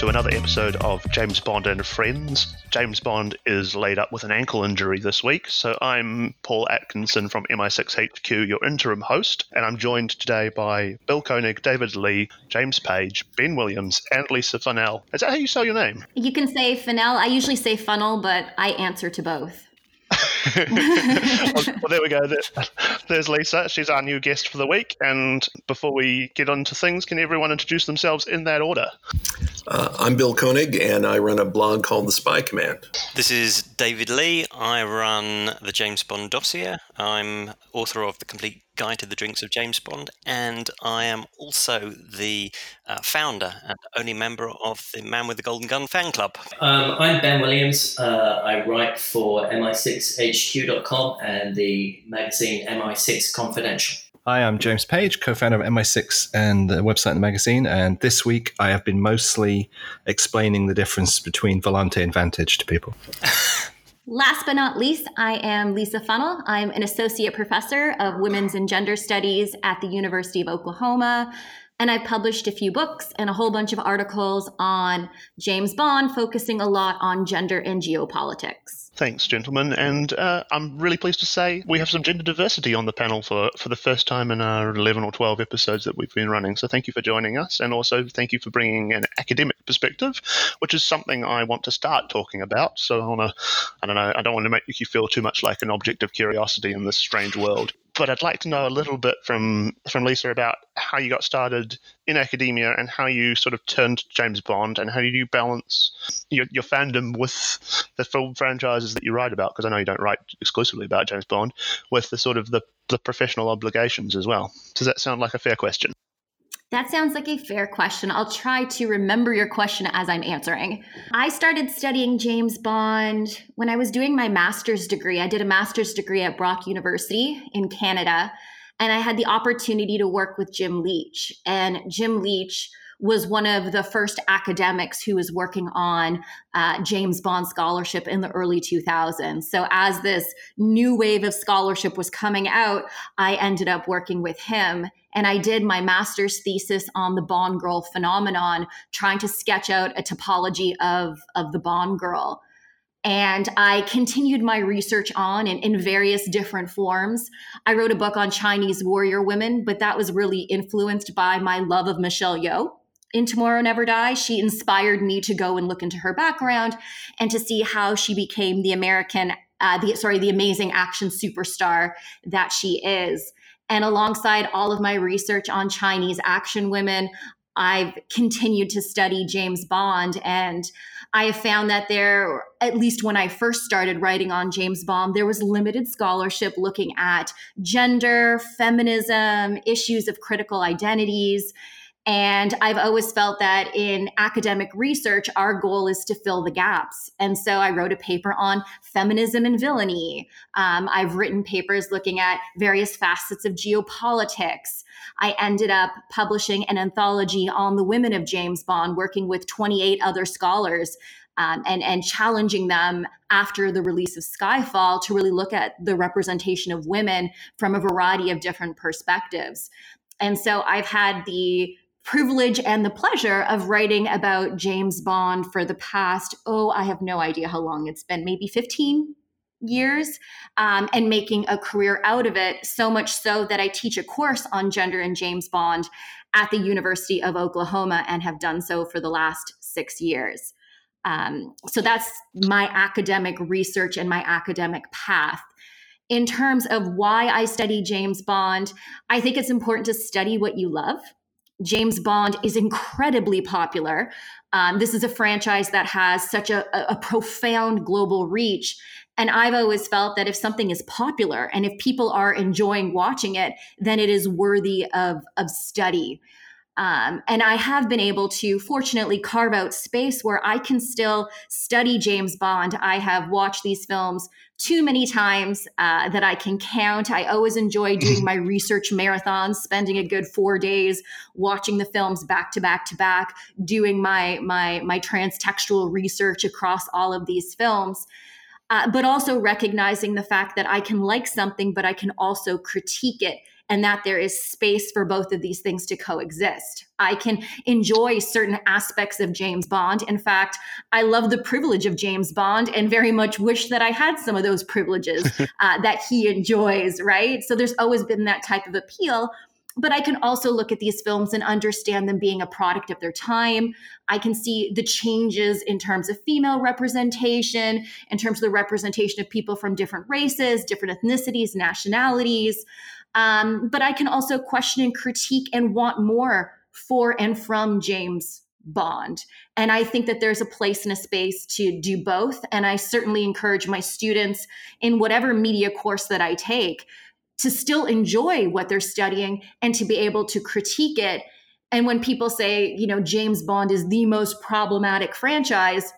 to another episode of James Bond and Friends. James Bond is laid up with an ankle injury this week, so I'm Paul Atkinson from MI6HQ, your interim host, and I'm joined today by Bill Koenig, David Lee, James Page, Ben Williams, and Lisa Funnell. Is that how you say your name? You can say Funnell. I usually say funnel, but I answer to both. well, there we go. There's Lisa. She's our new guest for the week. And before we get on to things, can everyone introduce themselves in that order? Uh, I'm Bill Koenig, and I run a blog called The Spy Command. This is David Lee. I run the James Bond dossier. I'm author of The Complete Guide to the Drinks of James Bond, and I am also the uh, founder and only member of the Man with the Golden Gun fan club. Um, I'm Ben Williams. Uh, I write for MI6HQ.com and the magazine MI6 Confidential. Hi, I'm James Page, co founder of MI6 and the website and the magazine. And this week I have been mostly explaining the difference between Volante and Vantage to people. Last but not least, I am Lisa Funnell. I'm an associate professor of women's and gender studies at the University of Oklahoma. And I've published a few books and a whole bunch of articles on James Bond, focusing a lot on gender and geopolitics. Thanks, gentlemen. And uh, I'm really pleased to say we have some gender diversity on the panel for, for the first time in our 11 or 12 episodes that we've been running. So thank you for joining us. And also thank you for bringing an academic perspective, which is something I want to start talking about. So I want to, I don't know, I don't want to make you feel too much like an object of curiosity in this strange world but I'd like to know a little bit from from Lisa about how you got started in academia and how you sort of turned to James Bond and how do you balance your, your fandom with the film franchises that you write about because I know you don't write exclusively about James Bond with the sort of the, the professional obligations as well. Does that sound like a fair question? That sounds like a fair question. I'll try to remember your question as I'm answering. I started studying James Bond when I was doing my master's degree. I did a master's degree at Brock University in Canada, and I had the opportunity to work with Jim Leach. And Jim Leach was one of the first academics who was working on uh, James Bond scholarship in the early 2000s. So, as this new wave of scholarship was coming out, I ended up working with him. And I did my master's thesis on the Bond girl phenomenon, trying to sketch out a topology of, of the Bond girl. And I continued my research on in, in various different forms. I wrote a book on Chinese warrior women, but that was really influenced by my love of Michelle Yeoh in Tomorrow Never Dies. She inspired me to go and look into her background and to see how she became the American, uh, the sorry, the amazing action superstar that she is. And alongside all of my research on Chinese action women, I've continued to study James Bond and I have found that there, at least when I first started writing on James Bond, there was limited scholarship looking at gender, feminism, issues of critical identities. And I've always felt that in academic research, our goal is to fill the gaps. And so I wrote a paper on feminism and villainy. Um, I've written papers looking at various facets of geopolitics. I ended up publishing an anthology on the women of James Bond, working with 28 other scholars um, and, and challenging them after the release of Skyfall to really look at the representation of women from a variety of different perspectives. And so I've had the privilege and the pleasure of writing about James Bond for the past, oh, I have no idea how long it's been, maybe 15 years, um, and making a career out of it. So much so that I teach a course on gender and James Bond at the University of Oklahoma and have done so for the last six years. Um, so that's my academic research and my academic path in terms of why I study James Bond, I think it's important to study what you love. James Bond is incredibly popular. Um, this is a franchise that has such a, a, profound global reach. And I've always felt that if something is popular and if people are enjoying watching it, then it is worthy of, of study. Um, and I have been able to fortunately carve out space where I can still study James Bond. I have watched these films too many times uh, that I can count. I always enjoy doing my research marathons, spending a good four days watching the films back to back to back, doing my my my transtextual research across all of these films. Uh, but also recognizing the fact that I can like something, but I can also critique it and that there is space for both of these things to coexist. I can enjoy certain aspects of James Bond. In fact, I love the privilege of James Bond and very much wish that I had some of those privileges uh, that he enjoys, right? So there's always been that type of appeal but I can also look at these films and understand them being a product of their time. I can see the changes in terms of female representation, in terms of the representation of people from different races, different ethnicities, nationalities. Um, but I can also question and critique and want more for and from James Bond. And I think that there's a place and a space to do both. And I certainly encourage my students in whatever media course that I take to still enjoy what they're studying and to be able to critique it. And when people say, you know, James Bond is the most problematic franchise,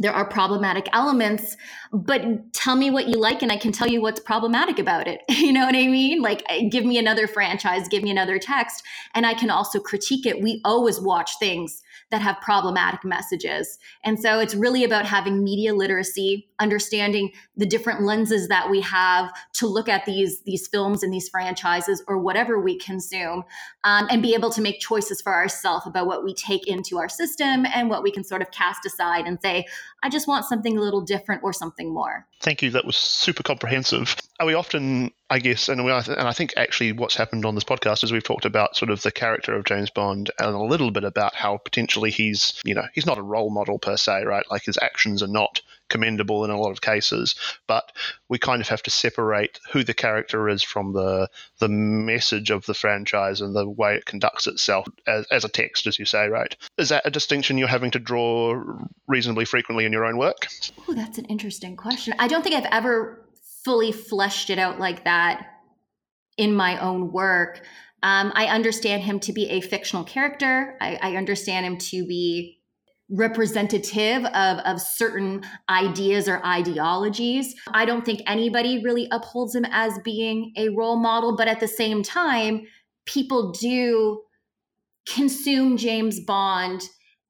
there are problematic elements, but tell me what you like and I can tell you what's problematic about it. You know what I mean? Like, give me another franchise, give me another text, and I can also critique it. We always watch things that have problematic messages. And so it's really about having media literacy, understanding the different lenses that we have to look at these these films and these franchises or whatever we consume, um, and be able to make choices for ourselves about what we take into our system and what we can sort of cast aside and say, I just want something a little different or something more. Thank you. That was super comprehensive. Are we often, I guess, and we, are, and I think actually what's happened on this podcast is we've talked about sort of the character of James Bond and a little bit about how potentially he's, you know, he's not a role model per se, right? Like his actions are not commendable in a lot of cases, but we kind of have to separate who the character is from the the message of the franchise and the way it conducts itself as, as a text, as you say, right? Is that a distinction you're having to draw reasonably frequently in your own work? Oh, that's an interesting question. I don't think I've ever fully fleshed it out like that in my own work. Um, I understand him to be a fictional character. I, I understand him to be representative of, of certain ideas or ideologies. I don't think anybody really upholds him as being a role model, but at the same time, people do consume James Bond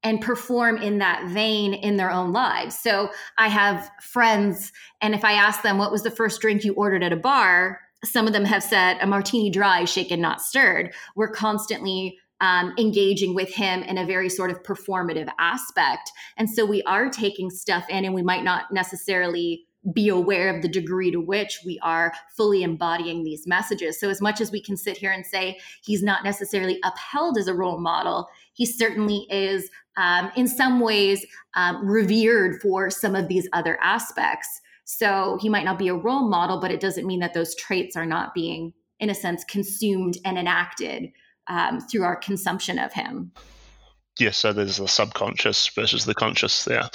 and perform in that vein in their own lives. So I have friends, and if I ask them what was the first drink you ordered at a bar, some of them have said a martini dry, shaken, not stirred. We're constantly um, engaging with him in a very sort of performative aspect. And so we are taking stuff in, and we might not necessarily be aware of the degree to which we are fully embodying these messages. So, as much as we can sit here and say he's not necessarily upheld as a role model, he certainly is, um, in some ways, um, revered for some of these other aspects. So, he might not be a role model, but it doesn't mean that those traits are not being, in a sense, consumed and enacted um, through our consumption of him. Yes, so there's the subconscious versus the conscious there.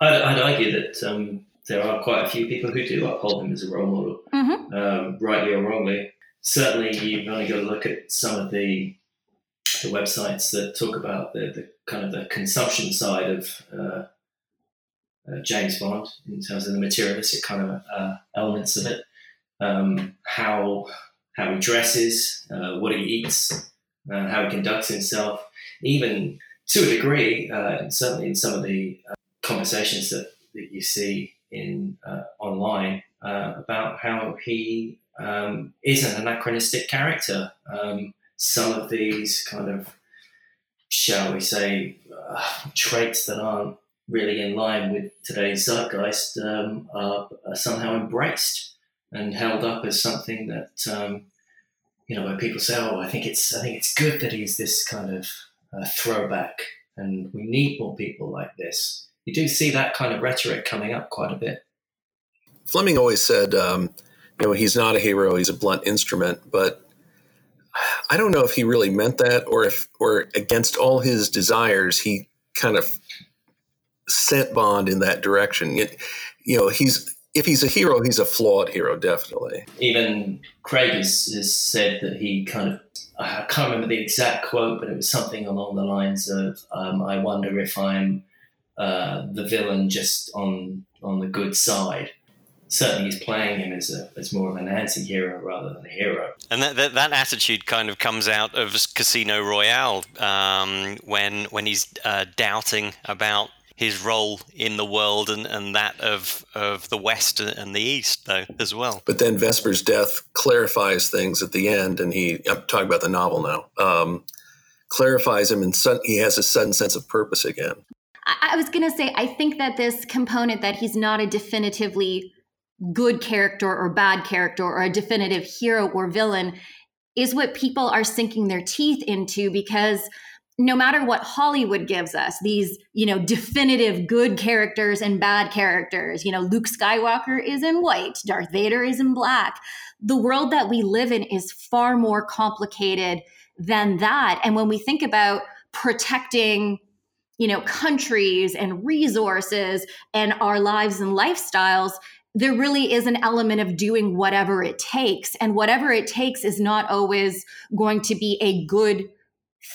I'd, I'd, argue that um, there are quite a few people who do uphold him as a role model, mm-hmm. um, rightly or wrongly. Certainly, you've only got to look at some of the the websites that talk about the, the kind of the consumption side of uh, uh, James Bond in terms of the materialistic kind of uh, elements of it. Um, how how he dresses, uh, what he eats, uh, how he conducts himself, even to a degree, uh, certainly in some of the uh, conversations that, that you see in uh, online uh, about how he um, is an anachronistic character. Um, some of these kind of, shall we say, traits that aren't really in line with today's zeitgeist um, are, are somehow embraced and held up as something that um, you know where people say, "Oh, I think it's I think it's good that he's this kind of uh, throwback, and we need more people like this." You do see that kind of rhetoric coming up quite a bit. Fleming always said, um, "You know, he's not a hero; he's a blunt instrument." But I don't know if he really meant that, or if, or against all his desires, he kind of sent Bond in that direction. It, you know, he's if he's a hero, he's a flawed hero, definitely. Even Craig has, has said that he kind of, I can't remember the exact quote, but it was something along the lines of, um, I wonder if I'm uh, the villain just on, on the good side. Certainly, he's playing him as, a, as more of an anti hero rather than a hero. And that, that, that, attitude kind of comes out of Casino Royale um, when, when he's uh, doubting about his role in the world and, and that of of the West and the East, though, as well. But then Vesper's death clarifies things at the end, and he I'm talking about the novel now. Um, clarifies him, and he has a sudden sense of purpose again. I, I was going to say, I think that this component that he's not a definitively good character or bad character or a definitive hero or villain is what people are sinking their teeth into because no matter what Hollywood gives us, these, you know, definitive good characters and bad characters, you know, Luke Skywalker is in white, Darth Vader is in black. The world that we live in is far more complicated than that. And when we think about protecting, you know, countries and resources and our lives and lifestyles, there really is an element of doing whatever it takes. And whatever it takes is not always going to be a good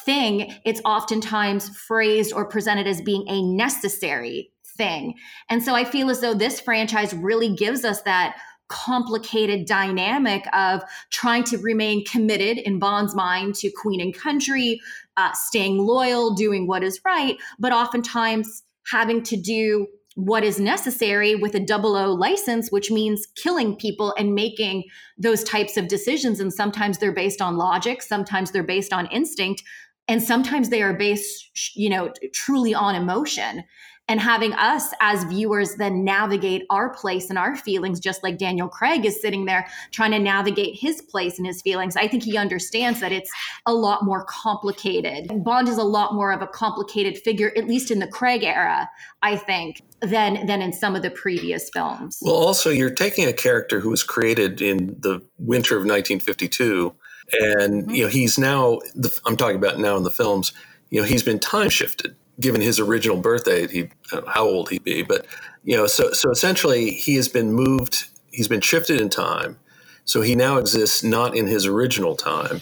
thing. It's oftentimes phrased or presented as being a necessary thing. And so I feel as though this franchise really gives us that complicated dynamic of trying to remain committed in Bond's mind to queen and country, uh, staying loyal, doing what is right, but oftentimes having to do what is necessary with a double O license, which means killing people and making those types of decisions. And sometimes they're based on logic, sometimes they're based on instinct, and sometimes they are based, you know, truly on emotion and having us as viewers then navigate our place and our feelings just like Daniel Craig is sitting there trying to navigate his place and his feelings I think he understands that it's a lot more complicated. Bond is a lot more of a complicated figure at least in the Craig era I think than than in some of the previous films. Well also you're taking a character who was created in the winter of 1952 and mm-hmm. you know he's now I'm talking about now in the films you know he's been time shifted given his original birth date, he uh, how old he'd be, but you know, so so essentially he has been moved, he's been shifted in time, so he now exists not in his original time,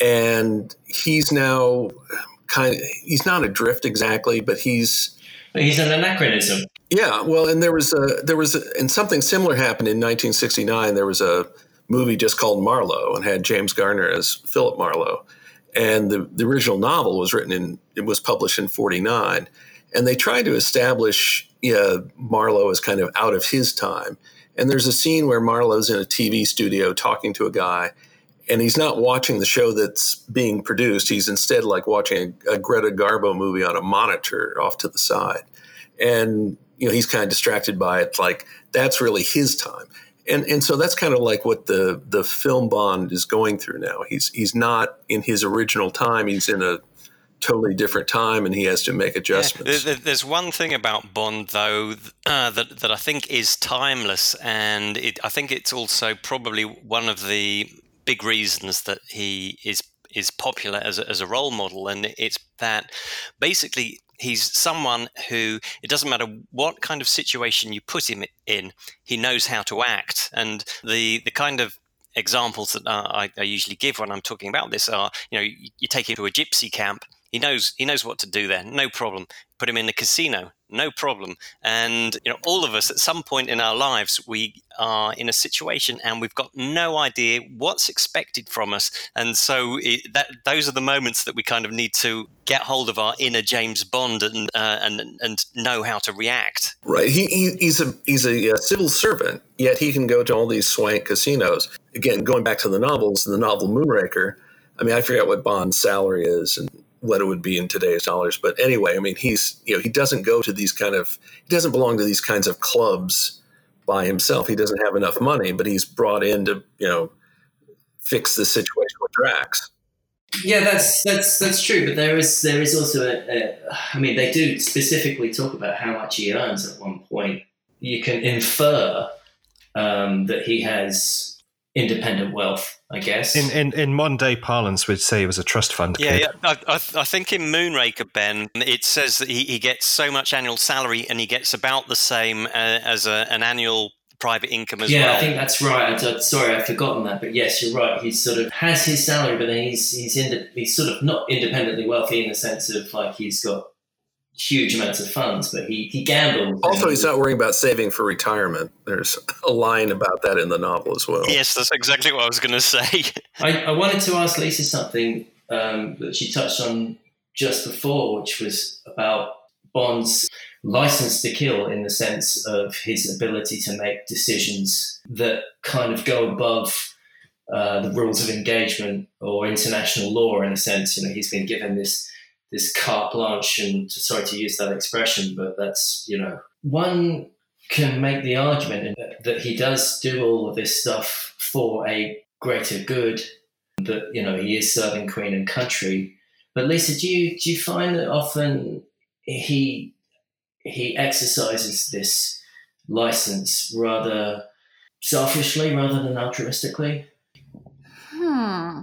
and he's now kind of he's not adrift exactly, but he's he's an anachronism. Yeah, well, and there was a there was a, and something similar happened in 1969. There was a movie just called Marlowe and had James Garner as Philip Marlowe and the, the original novel was written in it was published in 49 and they tried to establish yeah, marlowe as kind of out of his time. And there's a scene where marlowe's in a tv studio talking to a guy and he's not watching the show that's being produced. He's instead like watching a, a greta garbo movie on a monitor off to the side. And you know he's kind of distracted by it like that's really his time and and so that's kind of like what the the film Bond is going through now. He's he's not in his original time. He's in a totally different time, and he has to make adjustments. Yeah. There's one thing about Bond, though, uh, that that I think is timeless, and it, I think it's also probably one of the big reasons that he is is popular as a, as a role model, and it's that basically he's someone who it doesn't matter what kind of situation you put him in, he knows how to act. And the the kind of examples that uh, I, I, usually give when I'm talking about this are, you know, you, you take him to a gypsy camp, he knows he knows what to do there, no problem. Put him in the casino, no problem. And you know, all of us at some point in our lives, we are in a situation and we've got no idea what's expected from us. And so it, that those are the moments that we kind of need to get hold of our inner James Bond and uh, and and know how to react. Right. He, he he's a he's a, a civil servant, yet he can go to all these swank casinos. Again, going back to the novels, and the novel Moonraker. I mean, I forget what Bond's salary is, and what it would be in today's dollars. But anyway, I mean, he's you know he doesn't go to these kind of he doesn't belong to these kinds of clubs by himself. He doesn't have enough money, but he's brought in to you know fix the situation with Drax. Yeah, that's that's that's true. But there is there is also a, a I mean, they do specifically talk about how much he earns at one point. You can infer um, that he has independent wealth, I guess. In, in in modern day parlance, we'd say he was a trust fund. Yeah, kid. yeah. I, I, I, think in Moonraker, Ben, it says that he, he gets so much annual salary and he gets about the same uh, as a, an annual private income as yeah, well. Yeah, I think that's right. I, sorry, I've forgotten that. But yes, you're right. He sort of has his salary, but then he's he's ind- he's sort of not independently wealthy in the sense of like he's got huge amounts of funds, but he, he gambles. Also, he's not worrying about saving for retirement. There's a line about that in the novel as well. Yes, that's exactly what I was going to say. I, I, wanted to ask Lisa something um, that she touched on just before, which was about Bond's license to kill in the sense of his ability to make decisions that kind of go above uh, the rules of engagement or international law in a sense. You know, he's been given this this carte blanche, and sorry to use that expression, but that's you know one can make the argument that he does do all of this stuff for a greater good. That you know he is serving Queen and country. But Lisa, do you do you find that often he he exercises this license rather selfishly rather than altruistically? Hmm.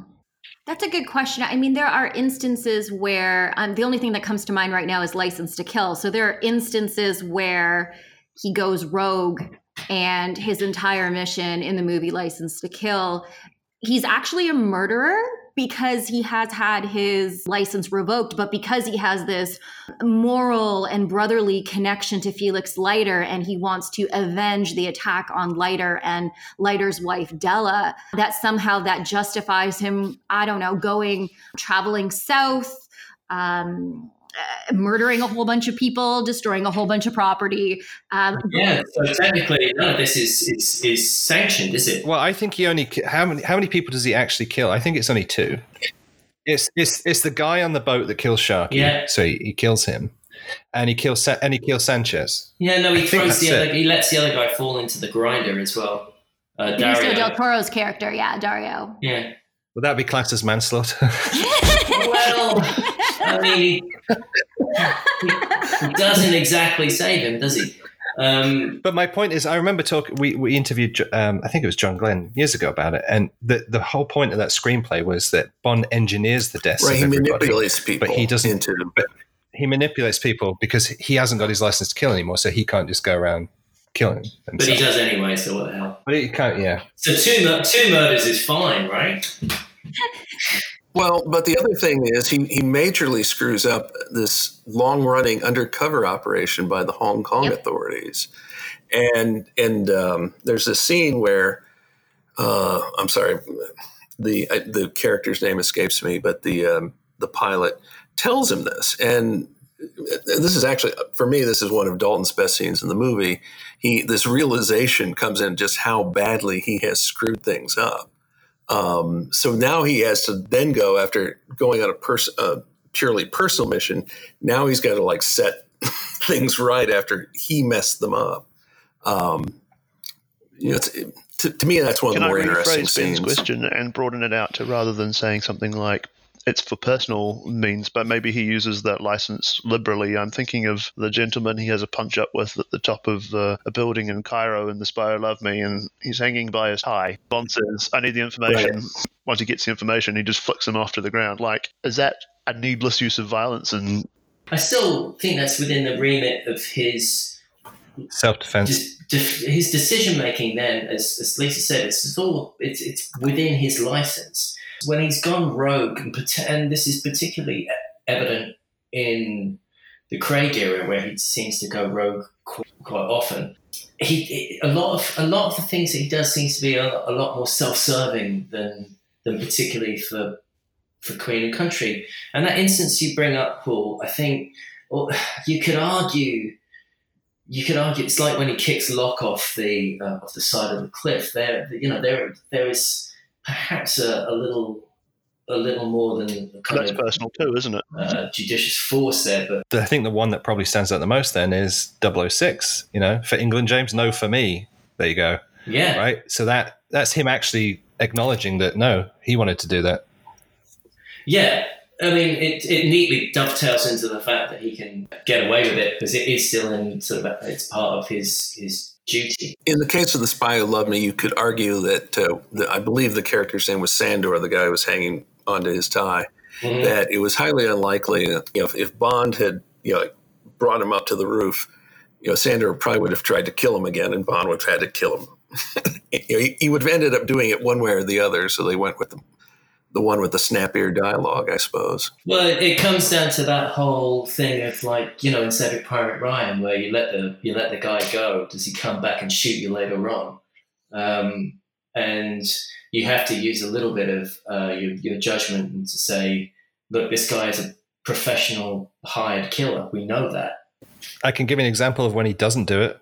That's a good question. I mean, there are instances where um, the only thing that comes to mind right now is license to kill. So there are instances where he goes rogue and his entire mission in the movie License to Kill, he's actually a murderer because he has had his license revoked, but because he has this moral and brotherly connection to Felix Leiter and he wants to avenge the attack on Leiter and Leiter's wife Della, that somehow that justifies him, I don't know, going traveling south. Um, uh, murdering a whole bunch of people, destroying a whole bunch of property. Um, yeah, so technically, none of this is, is is sanctioned, is it? Well, I think he only how many how many people does he actually kill? I think it's only two. It's it's it's the guy on the boat that kills Sharky. Yeah. So he, he kills him, and he kills and he kills Sanchez. Yeah, no, he I throws the other. It. He lets the other guy fall into the grinder as well. Uh, Dario. del Toro's character, yeah, Dario. Yeah. Would that be classed as manslaughter? well, I mean, he, doesn't exactly save him, does he? Um, but my point is, I remember talking. We, we interviewed, um, I think it was John Glen years ago about it, and the the whole point of that screenplay was that Bond engineers the deaths. Right, he manipulates people, but he doesn't. Into, but he manipulates people because he hasn't got his license to kill anymore, so he can't just go around killing. Himself. But he does anyway. So what the hell? But he can't. Yeah. So two two murders is fine, right? Well, but the other thing is he, he majorly screws up this long running undercover operation by the Hong Kong yep. authorities. And and um, there's a scene where uh, I'm sorry, the the character's name escapes me, but the um, the pilot tells him this, and this is actually for me this is one of Dalton's best scenes in the movie. He this realization comes in just how badly he has screwed things up um, so now he has to then go after going on a pers- uh, purely personal mission. Now he's got to like set things right after he messed them up. Um, you know, to, to, me, that's one Can of the more interesting scenes. question and broaden it out to rather than saying something like it's for personal means, but maybe he uses that license liberally. I'm thinking of the gentleman he has a punch up with at the top of uh, a building in Cairo in The Spy Who Loved Me, and he's hanging by his tie. Bond says, I need the information. Right. Once he gets the information, he just flicks him off to the ground. Like, is that a needless use of violence? And I still think that's within the remit of his self defense. his decision making, then, as, as Lisa said, it's all it's, it's within his license when he's gone rogue, and, and this is particularly evident in the Craig era, where he seems to go rogue quite, quite often. He a lot of a lot of the things that he does seems to be a, a lot more self-serving than than particularly for for Queen and Country. And that instance you bring up, Paul, I think well, you could argue you could argue it's like when he kicks Locque off the uh, off the side of the cliff. There, you know, there there is perhaps a, a little a little more than kind that's of, personal too, isn't it? Uh, judicious force there, but I think the one that probably stands out the most then is 006. You know, for England, James, no for me. There you go. Yeah. Right. So that that's him actually acknowledging that no, he wanted to do that. Yeah. I mean, it, it neatly dovetails into the fact that he can get away with it because it is still in sort of it's part of his his duty. In the case of the spy who loved me, you could argue that uh, the, I believe the character's name was Sandor, the guy who was hanging onto his tie. Mm-hmm. That it was highly unlikely, That, you know, if, if Bond had you know brought him up to the roof, you know, Sandor probably would have tried to kill him again, and Bond would have had to kill him. you know, he, he, would have ended up doing it one way or the other. So they went with the the one with the snappier dialogue, I suppose. Well, it comes down to that whole thing of like you know, in Saving Private Ryan, where you let the you let the guy go, does he come back and shoot you later on? Um, and you have to use a little bit of uh, your, your judgment to say, look, this guy is a professional hired killer. We know that. I can give an example of when he doesn't do it,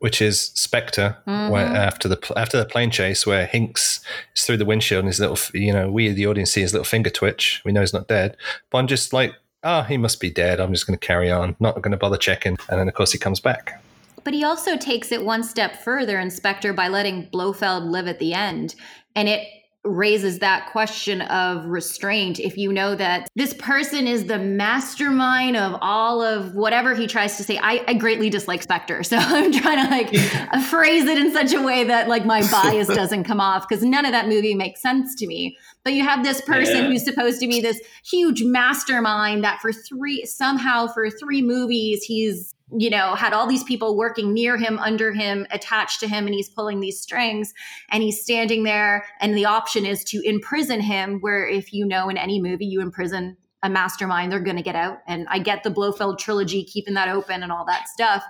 which is Spectre, mm-hmm. where after the after the plane chase, where Hinx is through the windshield and his little, you know, we the audience see his little finger twitch. We know he's not dead. Bond just like, ah, oh, he must be dead. I'm just going to carry on, not going to bother checking. And then of course he comes back. But he also takes it one step further in Spectre by letting Blofeld live at the end. And it raises that question of restraint. If you know that this person is the mastermind of all of whatever he tries to say i, I greatly dislike spectre. So i'm trying to like phrase it in such a way that like my bias doesn't come off because none of that movie makes sense to me. But you have this person yeah. who's supposed to be this huge mastermind that for three somehow for three movies he's you know, had all these people working near him, under him, attached to him, and he's pulling these strings and he's standing there. And the option is to imprison him, where if you know in any movie you imprison a mastermind, they're going to get out. And I get the Blofeld trilogy, keeping that open and all that stuff.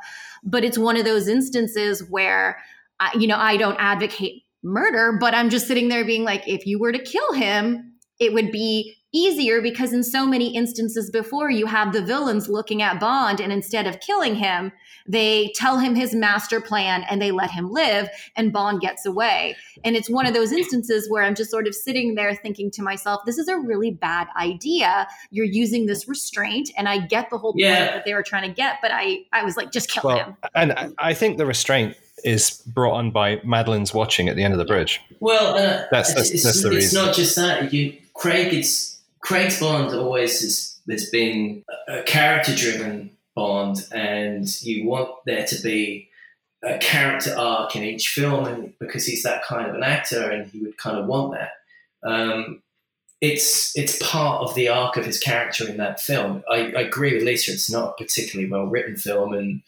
But it's one of those instances where, I, you know, I don't advocate murder, but I'm just sitting there being like, if you were to kill him, it would be easier because in so many instances before you have the villains looking at Bond and instead of killing him, they tell him his master plan and they let him live and Bond gets away. And it's one of those instances where I'm just sort of sitting there thinking to myself, this is a really bad idea. You're using this restraint and I get the whole yeah. point that they were trying to get, but I I was like just kill well, him. And I think the restraint is brought on by Madeleine's watching at the end of the bridge. Well, uh, that's, that's, it's, that's the reason. It's not just that. You, Craig, it's Craig's Bond always has, has been a character driven Bond, and you want there to be a character arc in each film, and because he's that kind of an actor, and he would kind of want that. Um, it's it's part of the arc of his character in that film. I, I agree with Lisa; it's not a particularly well written film, and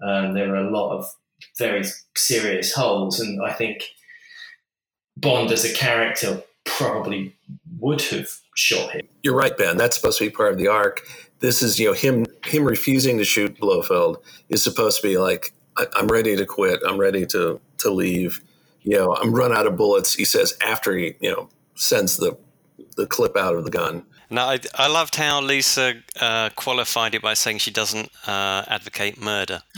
um, there are a lot of very serious holes. And I think Bond as a character probably would have shot him. You're right, Ben. That's supposed to be part of the arc. This is, you know, him him refusing to shoot Blofeld is supposed to be like, I, am ready to quit. I'm ready to to leave. You know, I'm run out of bullets. He says after he, you know, sends the the clip out of the gun. Now, I, I loved how Lisa uh, qualified it by saying she doesn't uh, advocate murder.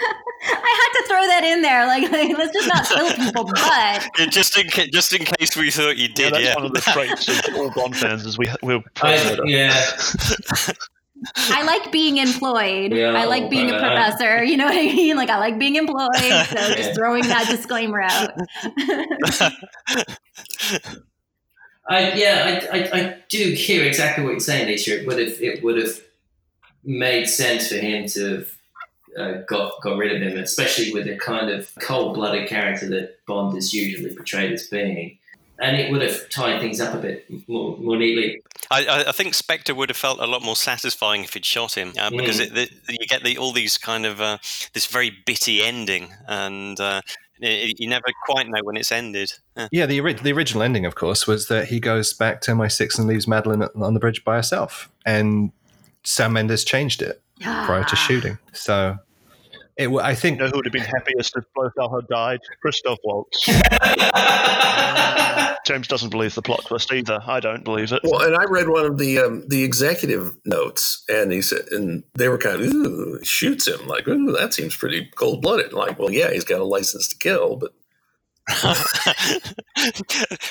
I had to throw that in there. Like, like let's just not kill people, but yeah, just in ca- just in case we thought you did. Yeah, that's yeah. one of the traits of all Bond fans is we we're I, yeah. I like being employed. Yeah, I like being a professor. You know what I mean? Like I like being employed. So just throwing that disclaimer out. I yeah, I, I, I do hear exactly what you're saying, Lisa. It would have it would have made sense for him to have uh, got got rid of him, especially with the kind of cold blooded character that Bond is usually portrayed as being. And it would have tied things up a bit more, more neatly. I, I, think Spectre would have felt a lot more satisfying if he'd shot him, uh, because mm. it, the, you get the, all these kind of uh, this very bitty ending, and uh, you never quite know when it's ended. Yeah, yeah the, the original ending, of course, was that he goes back to MI6 and leaves Madeleine on the bridge by herself. And Sam Mendes changed it prior to shooting. So it, I think. You know who would have been happiest if Blofeld had died? Christoph Waltz. James doesn't believe the plot twist either. I don't believe it. Well, and I read one of the um, the executive notes, and he said, and they were kind of ooh, shoots him like, ooh, that seems pretty cold blooded. Like, well, yeah, he's got a license to kill, but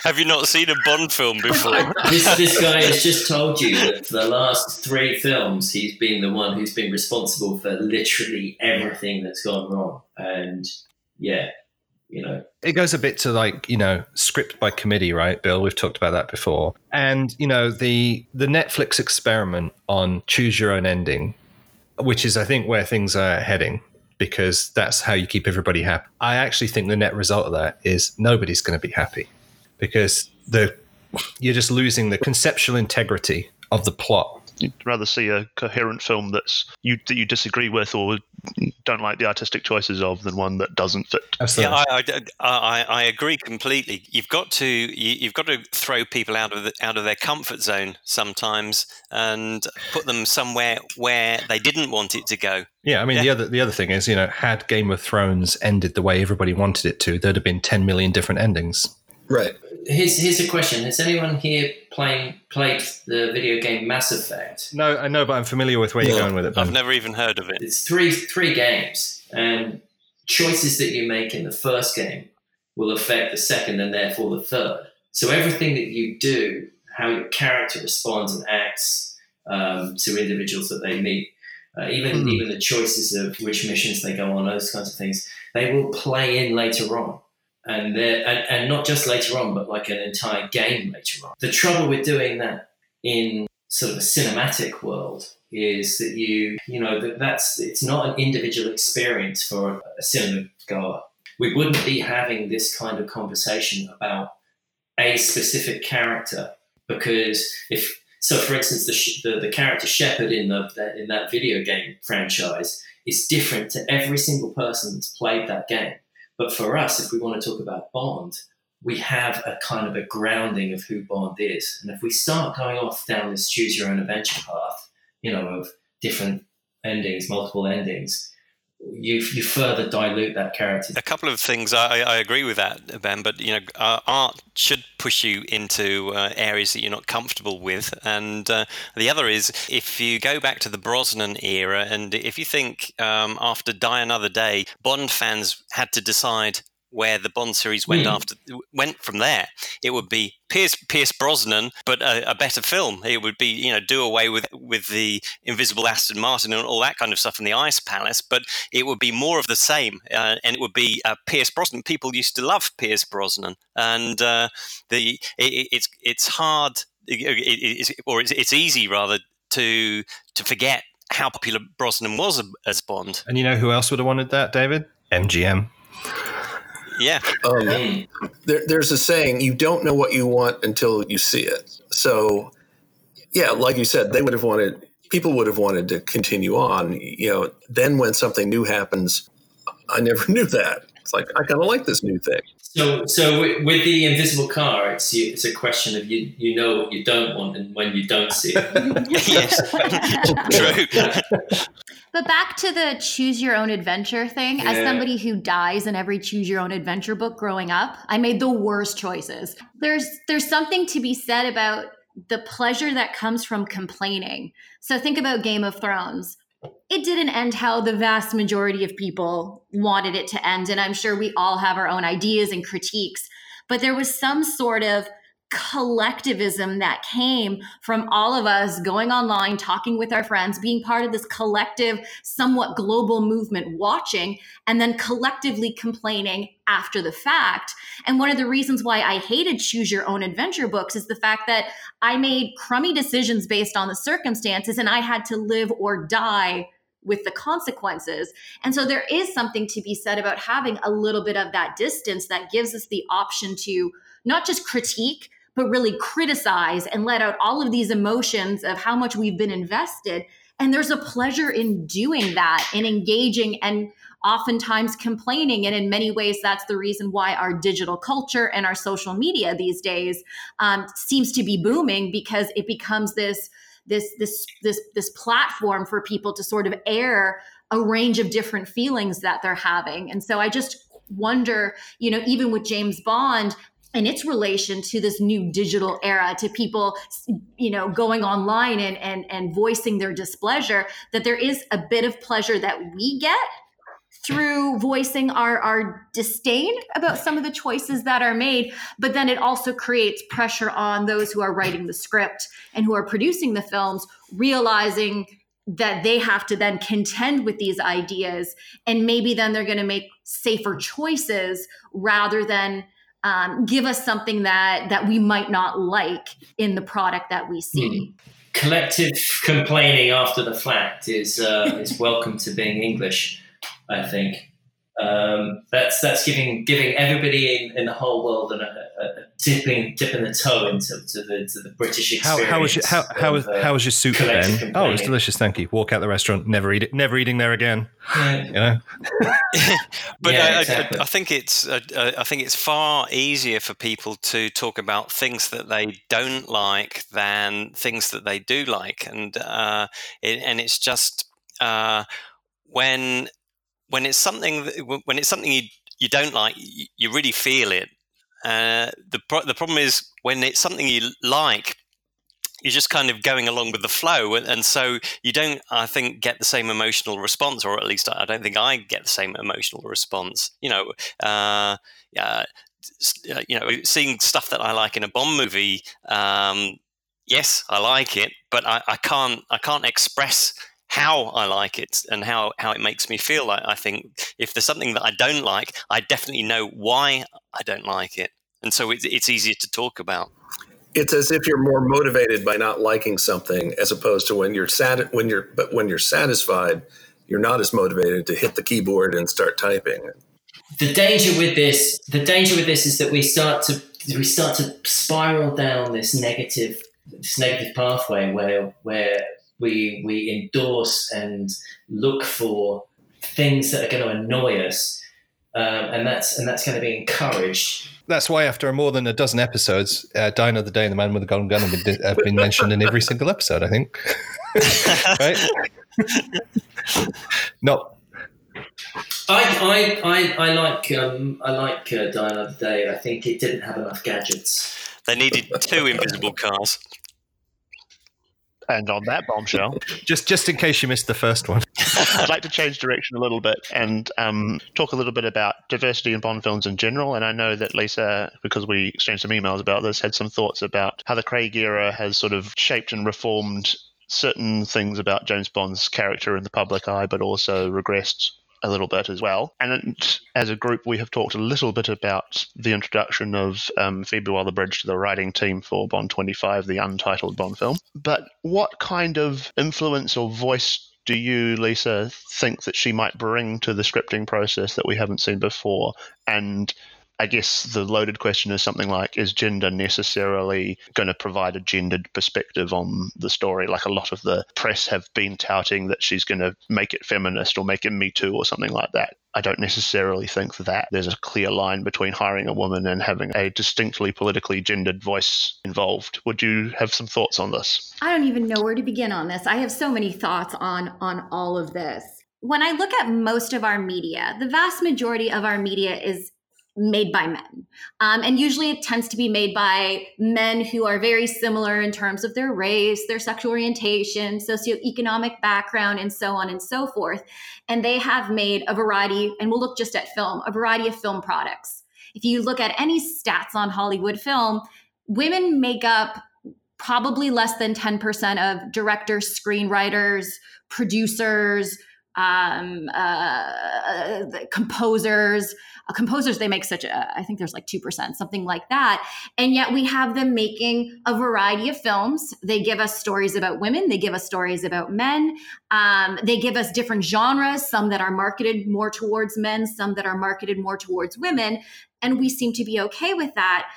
Have you not seen a Bond film before? this, this guy has just told you that for the last three films, he's been the one who's been responsible for literally everything that's gone wrong. And yeah, you know. It goes a bit to like, you know, script by committee, right, Bill? We've talked about that before. And, you know, the the Netflix experiment on choose your own ending, which is I think where things are heading because that's how you keep everybody happy. I actually think the net result of that is nobody's going to be happy because the you're just losing the conceptual integrity of the plot You'd rather see a coherent film that's you that you disagree with or don't like the artistic choices of than one that doesn't fit. Absolutely. Yeah, I, I, I, agree completely. You've got to you, have got to throw people out of the, out of their comfort zone sometimes and put them somewhere where they didn't want it to go. Yeah, I mean yeah. the other the other thing is you know had Game of Thrones ended the way everybody wanted it to, there'd have been ten million different endings. Right. Here's here's a question: Has anyone here playing played the video game Mass Effect? No, I know, but I'm familiar with where you're going with it. I've never even heard of it. It's three three games, and choices that you make in the first game will affect the second and therefore the third. So everything that you do, how your character responds and acts um, to individuals that they meet, uh, even mm. even the choices of which missions they go on, those kinds of things, they will play in later on and, and and not just later on, but like an entire game later on. The trouble with doing that in sort of a cinematic world is that you you know that that's it's not an individual experience for a cinema goer. We wouldn't be having this kind of conversation about a specific character because if so, for instance, the the, the character Shepard in the in that video game franchise is different to every single person that's played that game. But for us, if we want to talk about Bond, we have a kind of a grounding of who Bond is. And if we start going off down this choose your own adventure path, you know, of different endings, multiple endings, you you further dilute that character. A couple of things I, I agree with that, Ben. But you know, uh, art should push you into uh, areas that you're not comfortable with, and uh, the other is if you go back to the Brosnan era, and if you think um, after Die Another Day, Bond fans had to decide where the Bond series went mm. after went from there. It would be Pierce Pierce Brosnan, but a, a, better film. It would be you know do away with with the invisible Aston Martin and all that kind of stuff in the Ice Palace, but it would be more of the same, uh, and it would be uh, Pierce Brosnan. People used to love Pierce Brosnan, and uh, the it, it's it's hard. It, or it's, it's easy rather to to forget how popular Brosnan was as Bond. And you know who else would have wanted that, David? MGM. Yeah. Um, there, there's a saying: you don't know what you want until you see it. So, yeah, like you said, they would have wanted people would have wanted to continue on. You know, then when something new happens, I never knew that. It's like I kind of like this new thing. So, so with the invisible car, it's it's a question of you you know what you don't want and when you don't see it. yes, true. But back to the choose your own adventure thing. Yeah. As somebody who dies in every choose your own adventure book growing up, I made the worst choices. There's there's something to be said about the pleasure that comes from complaining. So think about Game of Thrones. It didn't end how the vast majority of people wanted it to end and I'm sure we all have our own ideas and critiques, but there was some sort of collectivism that came from all of us going online, talking with our friends, being part of this collective, somewhat global movement, watching, and then collectively complaining after the fact. And one of the reasons why I hated choose your own adventure books is the fact that I made crummy decisions based on the circumstances and I had to live or die with the consequences. And so there is something to be said about having a little bit of that distance that gives us the option to not just critique, but really criticize and let out all of these emotions of how much we've been invested. And there's a pleasure in doing that and engaging and oftentimes complaining. And in many ways, that's the reason why our digital culture and our social media these days um, seems to be booming because it becomes this this this this this platform for people to sort of air a range of different feelings that they're having. And so I just wonder, you know, even with James Bond, and its relation to this new digital era to people you know going online and and and voicing their displeasure that there is a bit of pleasure that we get through voicing our our disdain about some of the choices that are made but then it also creates pressure on those who are writing the script and who are producing the films realizing that they have to then contend with these ideas and maybe then they're going to make safer choices rather than um, give us something that that we might not like in the product that we see. Mm. Collective complaining after the fact is uh, is welcome to being English, I think. Um, that's that's giving giving everybody in, in the whole world a, a, a dipping dipping the toe into to the to the British experience. How, how was your, how how was, uh, how was your soup then? Oh, it was delicious. Thank you. Walk out the restaurant, never eat it, never eating there again. Yeah. You know? but yeah, I, exactly. I, I, think it's uh, uh, I think it's far easier for people to talk about things that they don't like than things that they do like, and uh, it, and it's just uh, when when it's something when it's something you you don't like, you, really feel it, Uh, the pro- the problem is when it's something you like, you're just kind of going along with the flow, and, and, so you don't, I think, get the same emotional response, or at least I don't think I get the same emotional response. You know, uh, uh, you know, seeing stuff that I like in a Bond movie. Um, yes, I like it, but I, I can't, I can't express how I like it and how, how it makes me feel. I, I think if there's something that I don't like, I definitely know why I don't like it. And so it's, it's easier to talk about. It's as if you're more motivated by not liking something as opposed to when you're sad when you're but when you're satisfied, you're not as motivated to hit the keyboard and start typing. The danger with this, the danger with this is that we start to we start to spiral down this negative this negative pathway where where we we endorse and look for things that are going to annoy us, um, and that's and that's going to be encouraged. That's why, after more than a dozen episodes, uh, Die Another Day and the Man with the Golden Gun have been, have been mentioned in every single episode. I think, right? no. I, I, I, I like um, I like uh, Die Another Day. I think it didn't have enough gadgets. They needed two invisible cars. And on that bombshell, just just in case you missed the first one, I'd like to change direction a little bit and um, talk a little bit about diversity in Bond films in general. And I know that Lisa, because we exchanged some emails about this, had some thoughts about how the Craig era has sort of shaped and reformed certain things about James Bond's character in the public eye, but also regressed a little bit as well. And as a group, we have talked a little bit about the introduction of um, Phoebe Waller-Bridge to the writing team for Bond 25, the untitled Bond film. But what kind of influence or voice do you, Lisa, think that she might bring to the scripting process that we haven't seen before? And I guess the loaded question is something like Is gender necessarily going to provide a gendered perspective on the story? Like a lot of the press have been touting that she's going to make it feminist or make it Me Too or something like that. I don't necessarily think that there's a clear line between hiring a woman and having a distinctly politically gendered voice involved. Would you have some thoughts on this? I don't even know where to begin on this. I have so many thoughts on on all of this. When I look at most of our media, the vast majority of our media is made by men. Um, and usually it tends to be made by men who are very similar in terms of their race, their sexual orientation, socioeconomic background, and so on and so forth. And they have made a variety, and we'll look just at film, a variety of film products. If you look at any stats on Hollywood film, women make up probably less than 10% of directors, screenwriters, producers, um, uh, composers, uh, composers they make such a i think there's like 2% something like that. And yet we have them making a variety of films. They give us stories about women they give us stories about men. Um, they give us different genres some that are marketed more towards men some that are marketed more towards women and we seem to be okay with that.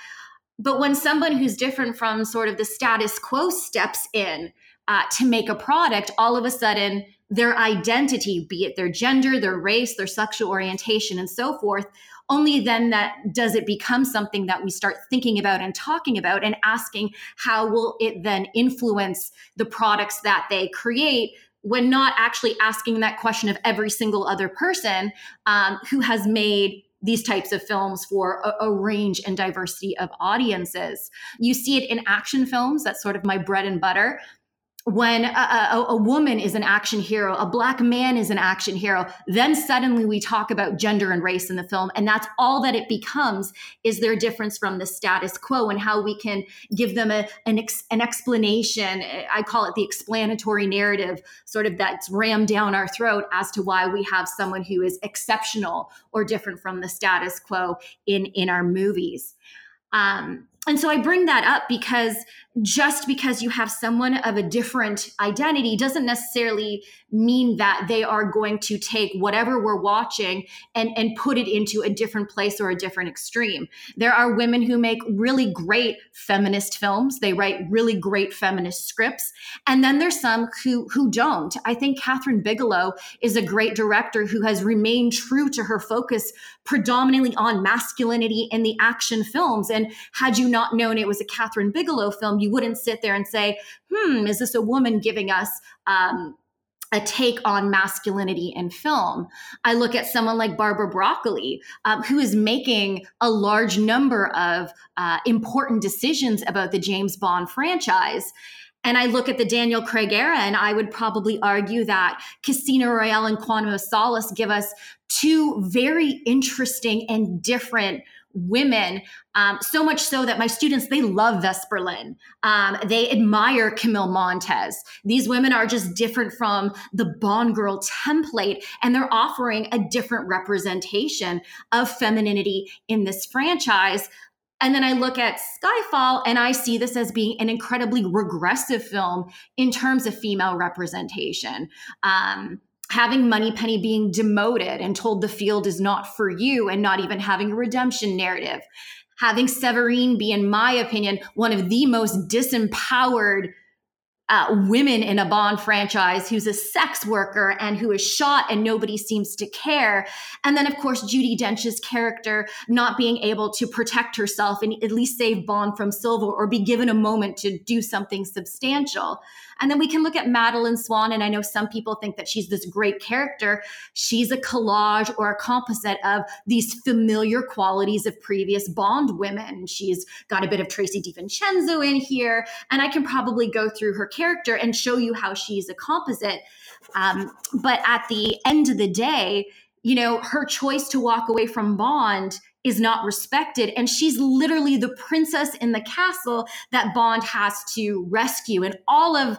But when someone who's different from sort of the status quo steps in uh, to make a product all of a sudden their identity, be it their gender, their race, their sexual orientation, and so forth, only then that does it become something that we start thinking about and talking about and asking how will it then influence the products that they create when not actually asking that question of every single other person um, who has made these types of films for a, a, range and diversity of audiences. You see it in action films, that's sort of my bread and butter when a, a, a, woman is an action hero, a black man is an action hero, then suddenly we talk about gender and race in the film. And that's all that it becomes is their difference from the status quo and how we can give them a, an, ex, an explanation. I call it the explanatory narrative, sort of that's rammed down our throat as to why we have someone who is exceptional or different from the status quo in, in our movies. Um, and so I bring that up because just because you have someone of a different identity doesn't necessarily mean that they are going to take whatever we're watching and, and put it into a different place or a different extreme. There are women who make really great feminist films. They write really great feminist scripts. And then there's some who who don't. I think Kathryn Bigelow is a great director who has remained true to her focus predominantly on masculinity in the action films. And had you not known it was a Kathryn Bigelow film, you wouldn't sit there and say, hmm, is this a woman giving us um, a take on masculinity in film. I look at someone like Barbara Broccoli, um, who is making a large number of uh, important decisions about the James Bond franchise. And I look at the Daniel Craig era, and I would probably argue that Casino Royale and Quantum of Solace give us two very interesting and different women. Um, so much so that my students they love vesper lynd um, they admire camille montes. These women are just different from the bond girl template and they're offering a different representation of femininity in this franchise and then I look at Skyfall and I see this as being an incredibly regressive film in terms of female representation. Um, having Moneypenny being demoted and told the field is not for you and not even having a redemption narrative. Having Severine be, in my opinion, one of the most disempowered uh, women in a Bond franchise who's a sex worker and who is shot and nobody seems to care. And then, of course, Judi Dench's character not being able to protect herself and at least save Bond from Silva or be given a moment to do something substantial. And then we can look at Madeleine Swann. and I know some people think that she's this great character. She's a collage or a composite of these familiar qualities of previous Bond women. She's got a bit of Tracy di Vicenzo in here, and I can probably go through her character and show you how she's a composite. Um, but at the end of the day, you know, her choice to walk away from Bond is not respected. And she's literally the princess in the castle that Bond has to rescue. And all of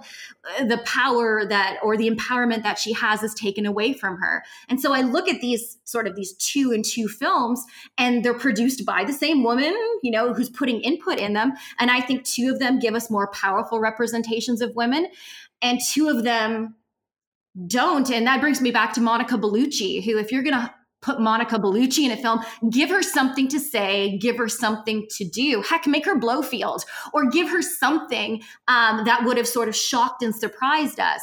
uh, the power that, or the empowerment that she has, is taken away from her. And so I look at these sort of these two and two films, and they're produced by the same woman, you know, who's putting input in them. And I think two of them give us more powerful representations of women, and two of them don't. And that brings me back to Monica Bellucci, who, if you're going to put Monica Bellucci in a film, give her something to say, give her something to do. Heck, make her Blofeld or give her something um, that would have sort of shocked and surprised us.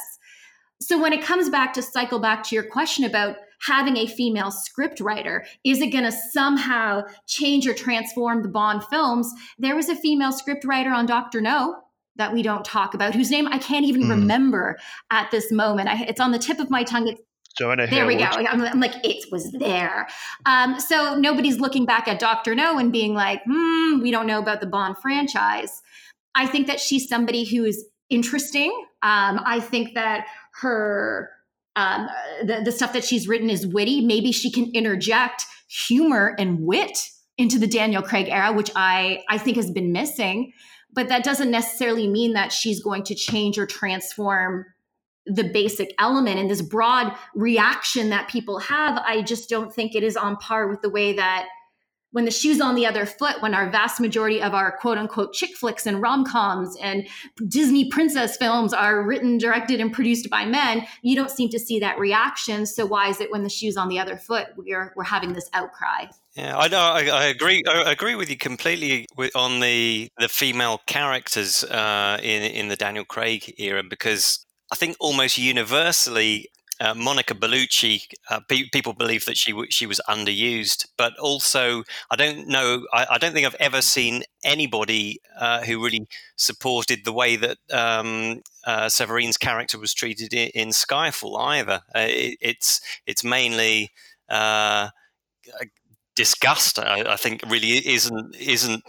So when it comes back to cycle back to your question about having a female script writer, is it going to somehow change or transform the Bond films? There was a female script writer on Doctor No that we don't talk about, whose name I can't even mm. remember at this moment. I, it's on the tip of my tongue. It's Johanna there we go. I'm, I'm, like, it was there. Um, so nobody's looking back at Dr. No and being like, hmm, we don't know about the Bond franchise. I think that she's somebody who is interesting. Um, I think that her um, the, the stuff that she's written is witty. Maybe she can interject humor and wit into the Daniel Craig era, which I I think has been missing. But that doesn't necessarily mean that she's going to change or transform the basic element and this broad reaction that people have i just don't think it is on par with the way that when the shoe's on the other foot when our vast majority of our quote unquote chick flicks and rom-coms and disney princess films are written directed and produced by men you don't seem to see that reaction so why is it when the shoe's on the other foot we're, we're having this outcry yeah, I know. I, I, agree. I agree with you completely on the the female characters uh, in in the Daniel Craig era because I think almost universally, uh, Monica Bellucci, uh, pe- people believe that she w- she was underused, but also I don't know. I, I don't think I've ever seen anybody uh, who really supported the way that um, uh, Severine's character was treated in, in Skyfall either. Uh, it, it's it's mainly uh, disgust. I, I, think really isn't isn't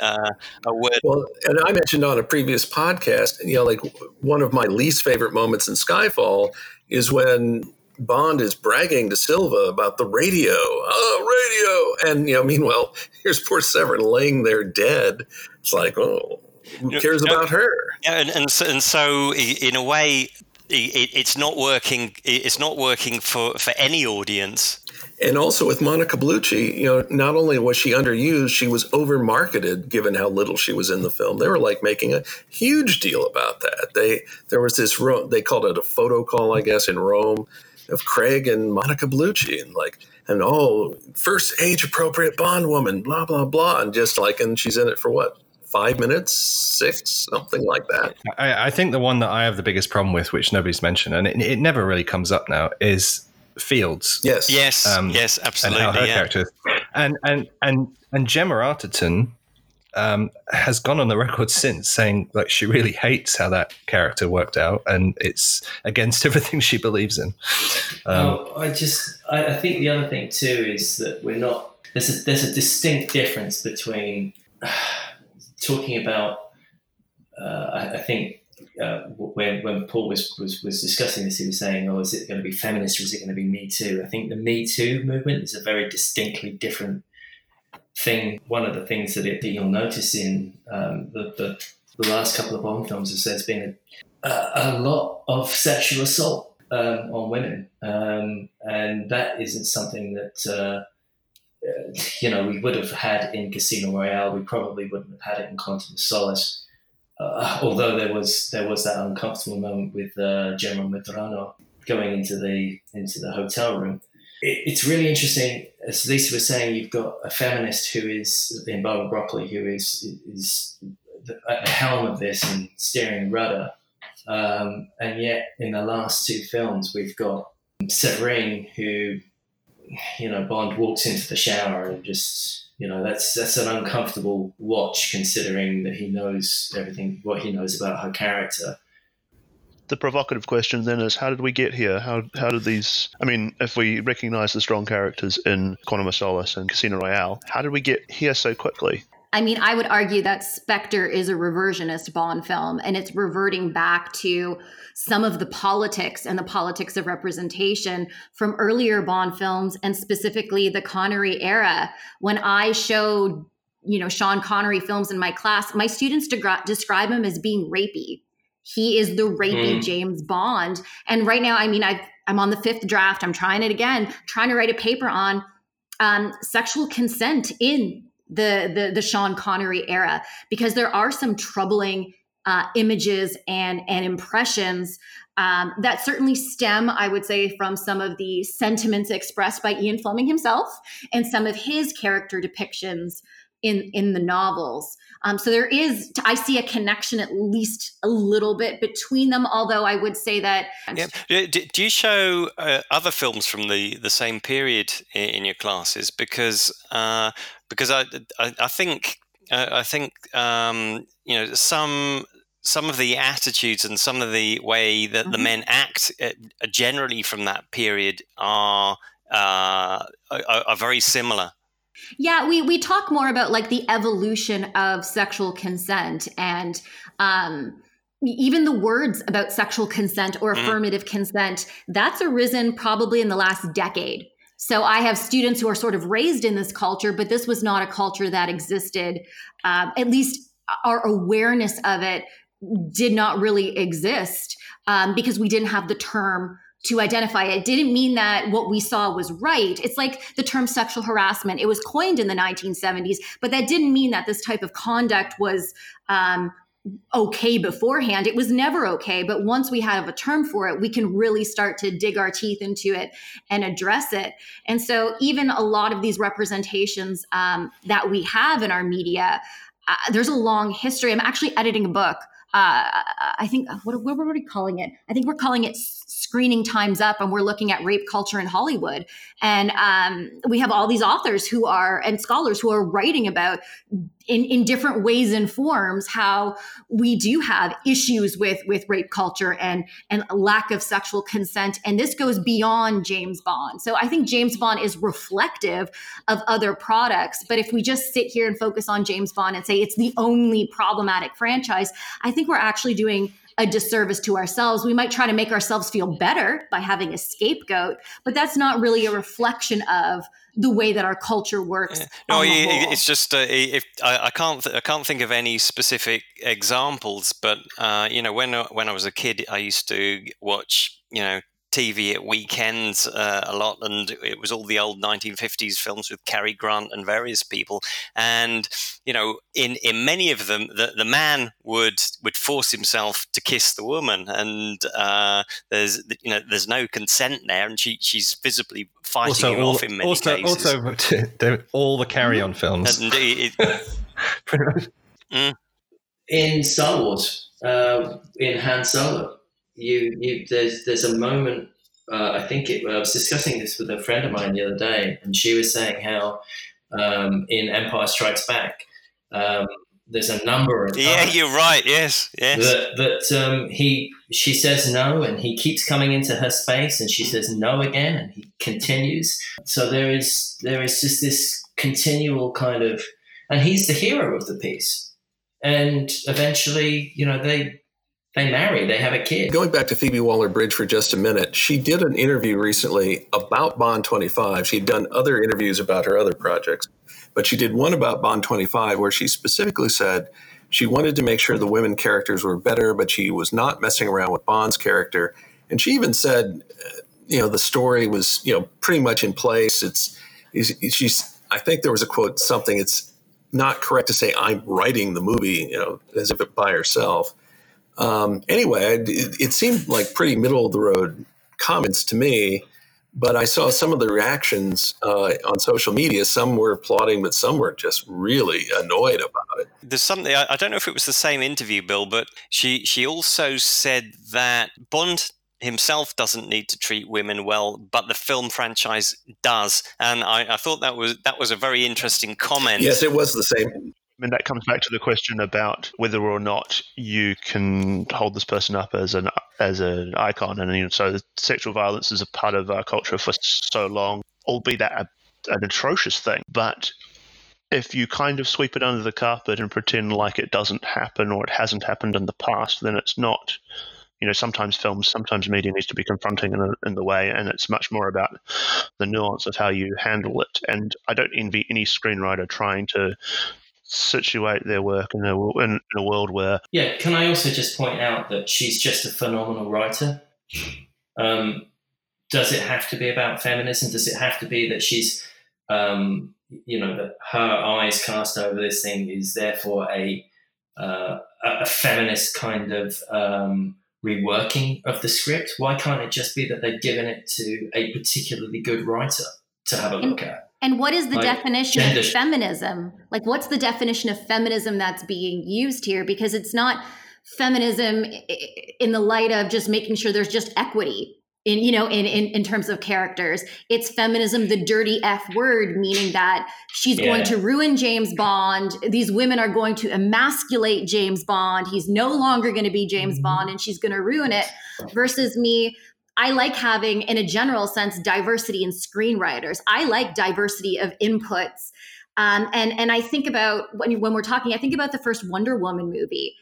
uh, a word. Well, and I mentioned on a previous podcast, you know, like one of my least favorite moments in Skyfall is when Bond is bragging to Silva about the radio, oh, radio, and you know, meanwhile, here's poor Severine laying there dead. It's like, oh, who cares about her? Yeah, and, and so, and so in a way, it's not working. It's not working for for any audience and also with Monica Bellucci, you know, not only was she underused, she was over marketed given how little she was in the film. They were like making a huge deal about that. They there was this they called it a photo call, I guess, in Rome of Craig and Monica Bellucci and like and oh, first age appropriate Bond woman, blah blah blah, and just like and she's in it for what five minutes, six, something like that. I, I, think the one that I have the biggest problem with, which nobody's mentioned, and it, it never really comes up now, is Fields. Yes. Yes. Um, yes. Absolutely. And her yeah. characters. And and and and Gemma Arterton. um, has gone on the record since saying like she really hates how that character worked out, and it's against everything she believes in. Um, oh, I just I, I, think the other thing too is that we're not there's a, there's a distinct difference between uh, talking about. Uh, I, I, think uh, when when Paul was, was was discussing this, he was saying, "Oh, is it going to be feminist or is it going to be Me Too?" I think the Me Too movement is a very distinctly different thing. One of the things that, it, that you'll notice in um, the, the, the last couple of Bond films is there's been a, a, lot of sexual assault um, on women, um, and that isn't something that. Uh, you know, we would have had in Casino Royale. We probably wouldn't have had it in Quantum of Solace. Uh, although there was there was that uncomfortable moment with uh, General Medrano going into the into the hotel room. It, it's really interesting, as Lisa was saying. You've got a feminist who is in Barbara Broccoli, who is is at the helm of this and steering rudder. Um, and yet, in the last two films, we've got Severine, who you know Bond walks into the shower and just you know that's that's an uncomfortable watch considering that he knows everything what he knows about her character. The provocative question then is how did we get here? How how did these i mean if we recognize the strong characters in quantum of solace and casino royale how did we get here so quickly I mean, I would argue that Spectre is a reversionist Bond film, and it's reverting back to some of the politics and the politics of representation from earlier Bond films, and specifically the Connery era. When I showed, you know, Sean Connery films in my class, my students de- describe him as being rapey. He is the rapey mm. James Bond, and right now, I mean, i I'm on the fifth draft. I'm trying it again, trying to write a paper on um, sexual consent in the the the Sean Connery era because there are some troubling uh, images and and impressions um, that certainly stem, I would say, from some of the sentiments expressed by Ian Fleming himself and some of his character depictions in in the novels. Um, so there is, I see a connection at least a little bit between them. Although I would say that. Yeah. Do you show uh, other films from the the same period in, in your classes? Because uh, because I I, I think uh, I think um, you know some some of the attitudes and some of the way that mm-hmm. the men act uh, generally from that period are, uh, are, are very similar. Yeah, we we talk more about like the evolution of sexual consent and um, even the words about sexual consent or mm-hmm. affirmative mm-hmm. consent. That's arisen probably in the last decade. So I have students who are sort of raised in this culture, but this was not a culture that existed. Um, at least our awareness of it did not really exist um, because we didn't have the term to identify it. didn't mean that what we saw was right. It's like the term sexual harassment. It was coined in the 1970s, but that didn't mean that this type of conduct was um, okay beforehand. It was never okay. But once we have a term for it, we can really start to dig our teeth into it and address it. And so, even a lot of these representations um, that we have in our media, uh, there's a long history. I'm actually editing a book. Uh, I think what, what are we calling it? I think we're calling it screening times up and we're looking at rape culture in Hollywood. And um, we have all these authors who are and scholars who are writing about in, in different ways and forms how we do have issues with with rape culture and and lack of sexual consent and this goes beyond James Bond. So I think James Bond is reflective of other products, but if we just sit here and focus on James Bond and say it's the only problematic franchise, I think we're actually doing a disservice to ourselves. We might try to make ourselves feel better by having a scapegoat, but that's not really a reflection of the way that our culture works. Yeah. No, it's just uh, if I, I can't th- I can't think of any specific examples, but uh, you know when when I was a kid, I used to watch you know TV at weekends uh, a lot, and it was all the old 1950s films with Cary Grant and various people. And you know, in in many of them, the, the man would would force himself to kiss the woman, and uh, there's you know there's no consent there, and she she's visibly fighting also, him all, off in many also, cases. Also, all the Carry On films. And it, it, mm. In Star Wars, uh, in Han Solo you you there's there's a moment. Uh, I think it, I was discussing this with a friend of mine the other day, and she was saying how um, in Empire Strikes Back, um, there's a number of yeah, you're right. Yes, yes. That that um, he she says no, and he keeps coming into her space, and she says no again, and he continues. So there is there is just this continual kind of, and he's the hero of the piece, and eventually, you know, they they marry, they have a kid. Going back to Phoebe Waller Bridge for just a minute, she did an interview recently about Bond 25. She'd done other interviews about her other projects. But she did one about Bond 25 where she specifically said she wanted to make sure the women characters were better, but she was not messing around with Bond's character. And she even said, uh, you know, the story was, you know, pretty much in place. It's, she's, I think there was a quote, something, it's not correct to say I'm writing the movie, you know, as if it by herself. Um, anyway, it, it seemed like pretty middle of the road comments to me. But I saw some of the reactions uh, on social media. Some were applauding, but some were just really annoyed about it. There's something I don't know if it was the same interview, Bill, but she she also said that Bond himself doesn't need to treat women well, but the film franchise does. And I, I, thought that was that was a very interesting comment. Yes, it was the same. I mean, that comes back to the question about whether or not you can hold this person up as an as an icon, and you know, so sexual violence is a part of our culture for so long, albeit that a, an atrocious thing. But if you kind of sweep it under the carpet and pretend like it doesn't happen or it hasn't happened in the past, then it's not. You know, sometimes films, sometimes media needs to be confronting in, a, in the way, and it's much more about the nuance of how you handle it. And I don't envy any screenwriter trying to situate their work in a, in, in a world where. Yeah, can I also just point out that she's just a phenomenal writer? Um, does it have to be about feminism? Does it have to be that she's, um, you know, that her eyes cast over this thing is therefore a uh, a feminist kind of um, reworking of the script? Why can't it just be that they've given it to a particularly good writer to have a look at? And what is the like, definition gender. of feminism? Like, what's the definition of feminism that's being used here? Because it's not feminism in the light of just making sure there's just equity in you know in, in in terms of characters it's feminism the dirty f word meaning that she's yeah. going to ruin james bond these women are going to emasculate james bond he's no longer going to be james mm-hmm. bond and she's going to ruin it versus me I like having, in a general sense, diversity in screenwriters. I like diversity of inputs. Um, and, and I think about when, when we're talking, I think about the first Wonder Woman movie.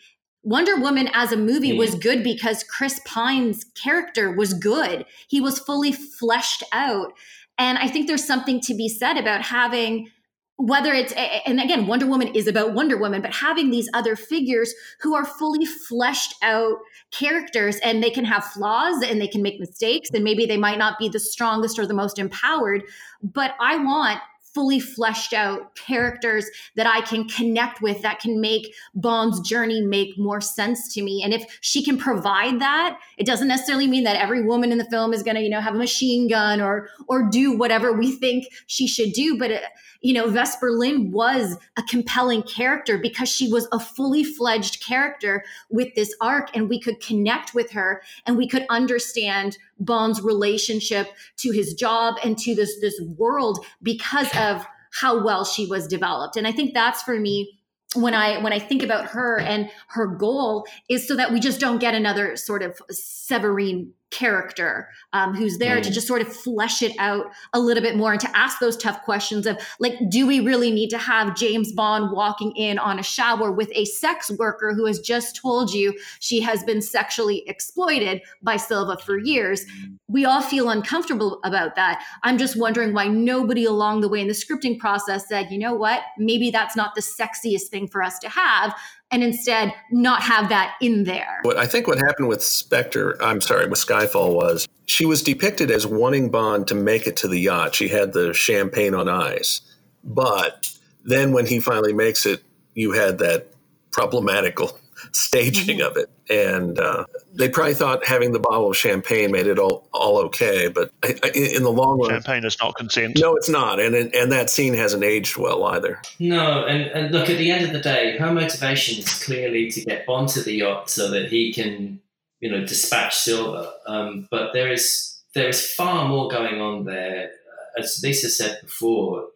Wonder Woman as a movie mm. was good because Chris Pine's character was good. He was fully fleshed out. And I think there's something to be said about having whether it's and again wonder woman is about wonder woman but having these other figures who are fully fleshed out characters and they can have flaws and they can make mistakes and maybe they might not be the strongest or the most empowered but i want fully fleshed out characters that I can connect with that can make Bond's journey make more sense to me. And if she can provide that, it doesn't necessarily mean that every woman in the film is going to, you know, have a machine gun or or do whatever we think she should do, but it, uh, you know, Vesper Lynd was a compelling character because she was a fully fledged character with this arc and we could connect with her and we could understand Bond's relationship to his job and to this this world because of how well she was developed. And I think that's for me when I when I think about her and her goal is so that we just don't get another sort of Severine character um, who's there mm. to just sort of flesh it out a little bit more and to ask those tough questions of like do we really need to have james bond walking in on a shower with a sex worker who has just told you she has been sexually exploited by silva for years? We all feel uncomfortable about that. I'm just wondering why nobody along the way in the scripting process said you know what? Maybe that's not the sexiest thing for us to have and instead not have that in there. What I think what happened with Spectre, I'm sorry, with Skyfall was she was depicted as wanting Bond to make it to the yacht. She had the champagne on ice. But then when he finally makes it, you had that problematical staging mm-hmm. of it. And uh, they probably thought having the bottle of champagne made it all, all okay. But I, I, in the long run, champagne is not consent. No, it's not. And and that scene hasn't aged well either. No, and, and look, at the end of the day, her motivation is clearly to get Bond to the yacht so that he can, you know, dispatch Silva. Um, but there is there is far more going on there. As Lisa said before,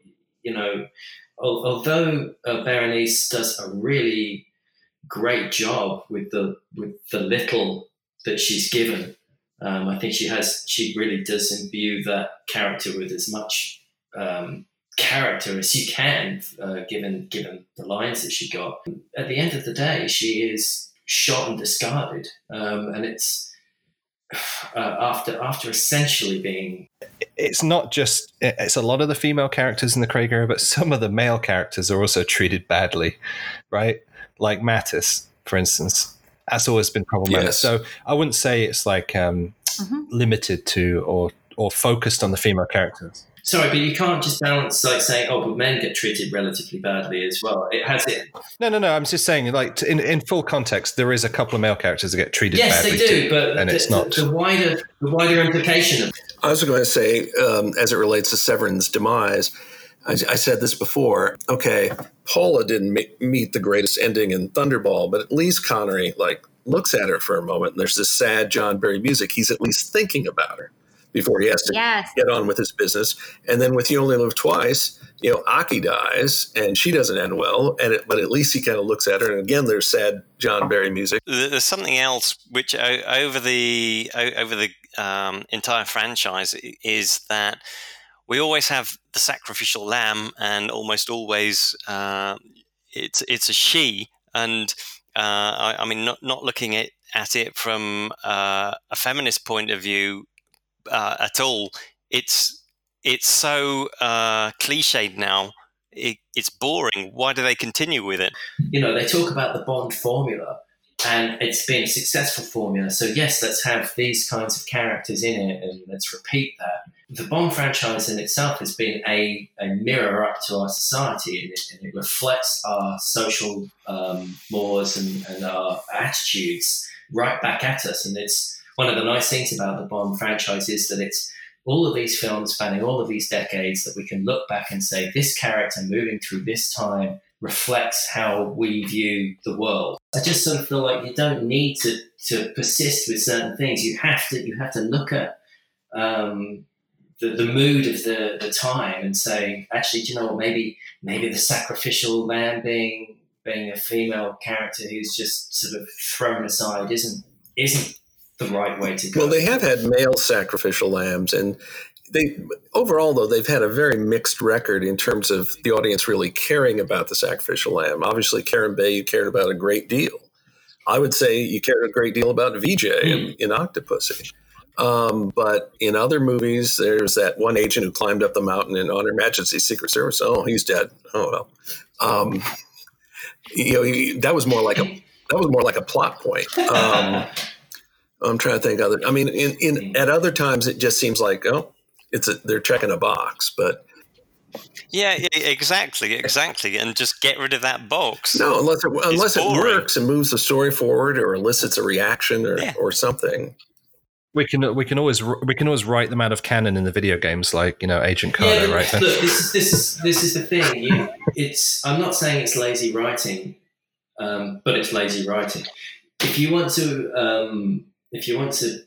you know, although uh, Berenice does a really great job with the with the little that she's given, um, I think she has she really does imbue that character with as much um, character as you can, uh, given given the lines that she got. At the end of the day, she is shot and discarded, um, and it's. Uh, after after essentially being it's not just it's a lot of the female characters in the Craig era, but some of the male characters are also treated badly, right? Like Mathis, for instance, that's always been problematic. Yes. So I wouldn't say it's like um, mm-hmm. limited to or or focused on the female characters. Sorry, but you can't just balance like saying, "Oh, but men get treated relatively badly as well." It has it. No, no, no. I'm just saying, like in, in full context, there is a couple of male characters that get treated. Yes, badly they do, too, but and the, it's not the, the wider the wider implication of. I was going to say, um, as it relates to Severine's demise, I, I, said this before. Okay, Paula didn't meet the greatest ending in Thunderball, but at least Connery like looks at her for a moment, and there's this sad John Barry music. He's at least thinking about her before he has to yes. get on with his business. And then with You Only Live Twice, you know, Aki dies and she doesn't end well. And it, but at least he kind of looks at her. And again, there's sad John Barry music. There's something else which over the over the um, entire franchise is that we always have the sacrificial lamb, and almost always uh, it's it's a she. And uh, I, I, mean, not not looking at at it from uh, a feminist point of view, uh, at all. It's it's so uh, cliched now. It, it's boring. Why do they continue with it? You know, they talk about the Bond formula, and it's been a successful formula. So yes, let's have these kinds of characters in it, and let's repeat that. The Bond franchise in itself has been a, a mirror up to our society, and it, and it reflects our social um, mores and, and our attitudes right back at us. And it's one of the nice things about the Bond franchise is that it's all of these films spanning all of these decades that we can look back and say this character moving through this time reflects how we view the world. I just sort of feel like you don't need to to persist with certain things. You have to you have to look at um, the, the mood of the, the time and say, actually, do you know what? Maybe maybe the sacrificial lamb being being a female character who's just sort of thrown aside isn't isn't the right way to go. Well, they have had male sacrificial lambs, and they overall though they've had a very mixed record in terms of the audience really caring about the sacrificial lamb. Obviously, Kerim Bey you cared about a great deal. I would say you cared a great deal about Vijay mm. in, in Octopussy. Um, but in other movies, there's that one agent who climbed up the mountain in On Her Majesty's Secret Service. Oh, he's dead. Oh well. Um, you know, he, that was more like a that was more like a plot point. Um, I'm trying to think other. I mean, in, in at other times it just seems like oh, it's a, they're checking a box, but yeah, exactly, exactly, and just get rid of that box. No, unless it, unless it works and moves the story forward or elicits a reaction or, yeah. or something. We can we can always we can always write them out of canon in the video games, like you know Agent Carter, yeah, right? Look, this is this is this is the thing. You, it's I'm not saying it's lazy writing, um, but it's lazy writing. If you want to um, if you want to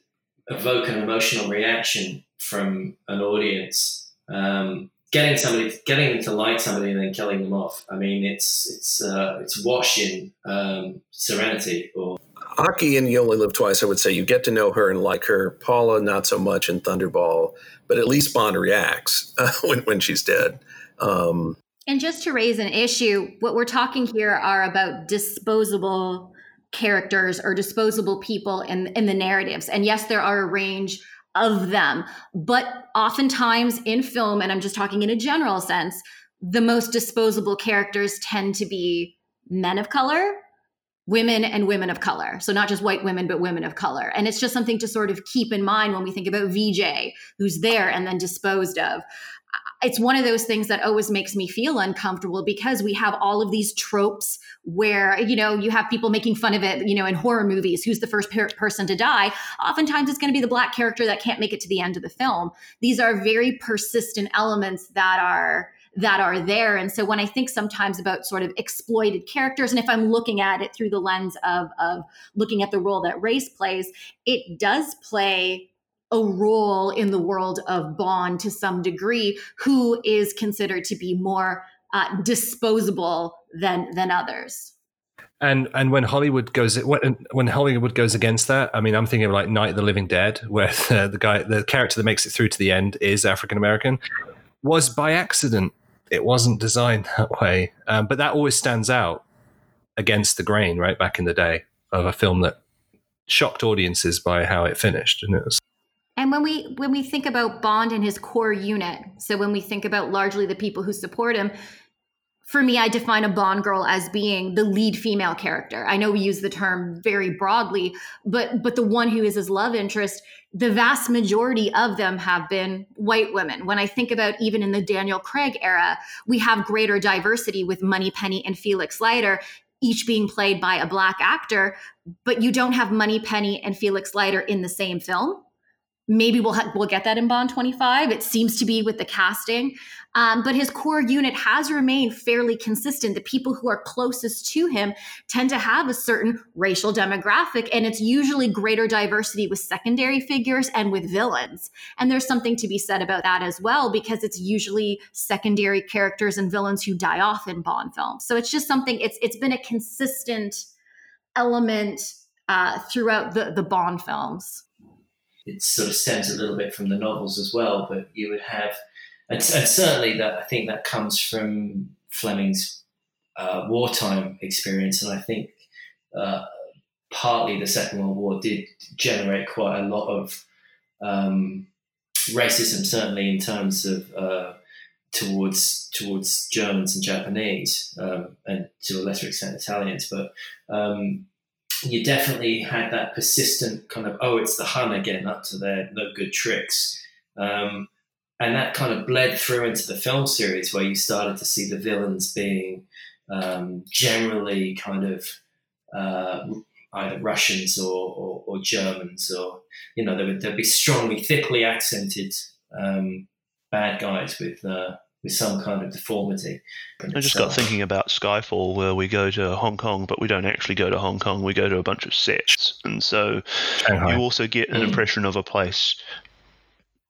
evoke an emotional reaction from an audience, um, getting somebody, getting them to like somebody and then killing them off. I mean, it's it's uh, it's washing um, Serenity or. Aki and You Only Live Twice, I would say you get to know her and like her. Paula, not so much in Thunderball, but at least Bond reacts uh, when, when she's dead. Um, and just to raise an issue, what we're talking here are about disposable characters or disposable people in, in the narratives. And yes, there are a range of them, but oftentimes in film, and I'm just talking in a general sense, the most disposable characters tend to be men of color, women and women of color. So not just white women, but women of color. And it's just something to sort of keep in mind when we think about Vijay, who's there and then disposed of it's one of those things that always makes me feel uncomfortable because we have all of these tropes where you know you have people making fun of it you know in horror movies who's the first per- person to die oftentimes it's going to be the black character that can't make it to the end of the film these are very persistent elements that are that are there and so when i think sometimes about sort of exploited characters and if i'm looking at it through the lens of of looking at the role that race plays it does play a role in the world of Bond to some degree, who is considered to be more uh, disposable than than others. And and when Hollywood goes when when Hollywood goes against that, I mean, I'm thinking of like Night of the Living Dead, where the, the guy, the character that makes it through to the end is African American, was by accident. It wasn't designed that way, um, but that always stands out against the grain. Right back in the day of a film that shocked audiences by how it finished, and it was. And when we when we think about Bond and his core unit, so when we think about largely the people who support him, for me, I define a Bond girl as being the lead female character. I know we use the term very broadly, but but the one who is his love interest, the vast majority of them have been white women. When I think about even in the Daniel Craig era, we have greater diversity with Moneypenny and Felix Leiter, each being played by a black actor, but you don't have Moneypenny and Felix Leiter in the same film maybe we'll ha- we'll get that in Bond 25. It seems to be with the casting, um, but his core unit has remained fairly consistent. The people who are closest to him tend to have a certain racial demographic, and it's usually greater diversity with secondary figures and with villains. And there's something to be said about that as well, because it's usually secondary characters and villains who die off in Bond films. So it's just something. It's it's been a consistent element uh, throughout the the Bond films it sort of stems a little bit from the novels as well. But you would have, and, and certainly that I think that comes from Fleming's uh, wartime experience, and I think uh, partly the Second World War did generate quite a lot of um, racism, certainly in terms of. Uh, towards towards Germans and Japanese, um, and to a lesser extent Italians, but um, you definitely had that persistent kind of oh it's the Hun again up to their no good tricks um, and that kind of bled through into the film series where you started to see the villains being um, generally kind of uh, either Russians or, or, or, Germans or you know there would there'd be strongly thickly accented um, bad guys with uh, with some kind of deformity. I just got thinking about Skyfall, where we go to Hong Kong, but we don't actually go to Hong Kong. We go to a bunch of sets, and so Shanghai. you also get an mm. impression of a place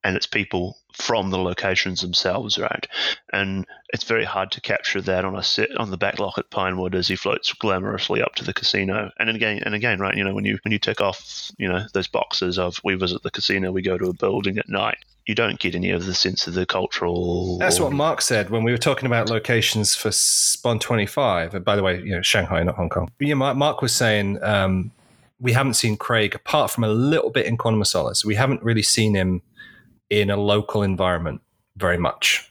and its people from the locations themselves, right? And it's very hard to capture that on a set on the backlot at Pinewood as he floats glamorously up to the casino. And again, and again, right? You know, when you when you tick off, you know, those boxes of we visit the casino, we go to a building at night. You don't get any of the sense of the cultural. That's what Mark said when we were talking about locations for Bond 25. And by the way, you know, Shanghai, not Hong Kong. Yeah, Mark was saying um, we haven't seen Craig apart from a little bit in Quantum of Solace. We haven't really seen him in a local environment very much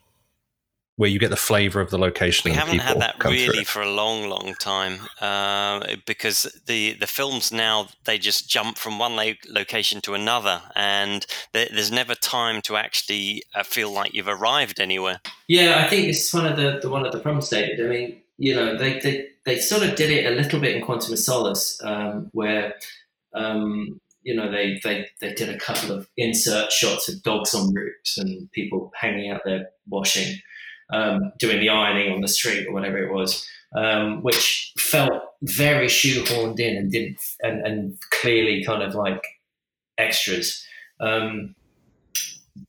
where you get the flavor of the location. We haven't had that really for a long, long time uh, because the the films now they just jump from one lo- location to another, and th- there's never time to actually uh, feel like you've arrived anywhere. Yeah, I think this is one of the, the one of the problems, David. I mean, you know, they, they they sort of did it a little bit in Quantum of Solace, um, where um, you know, they, they, they did a couple of insert shots of dogs on roofs and people hanging out there washing, um, doing the ironing on the street or whatever it was, um, which felt very shoehorned in and didn't and, and clearly kind of like extras. Um,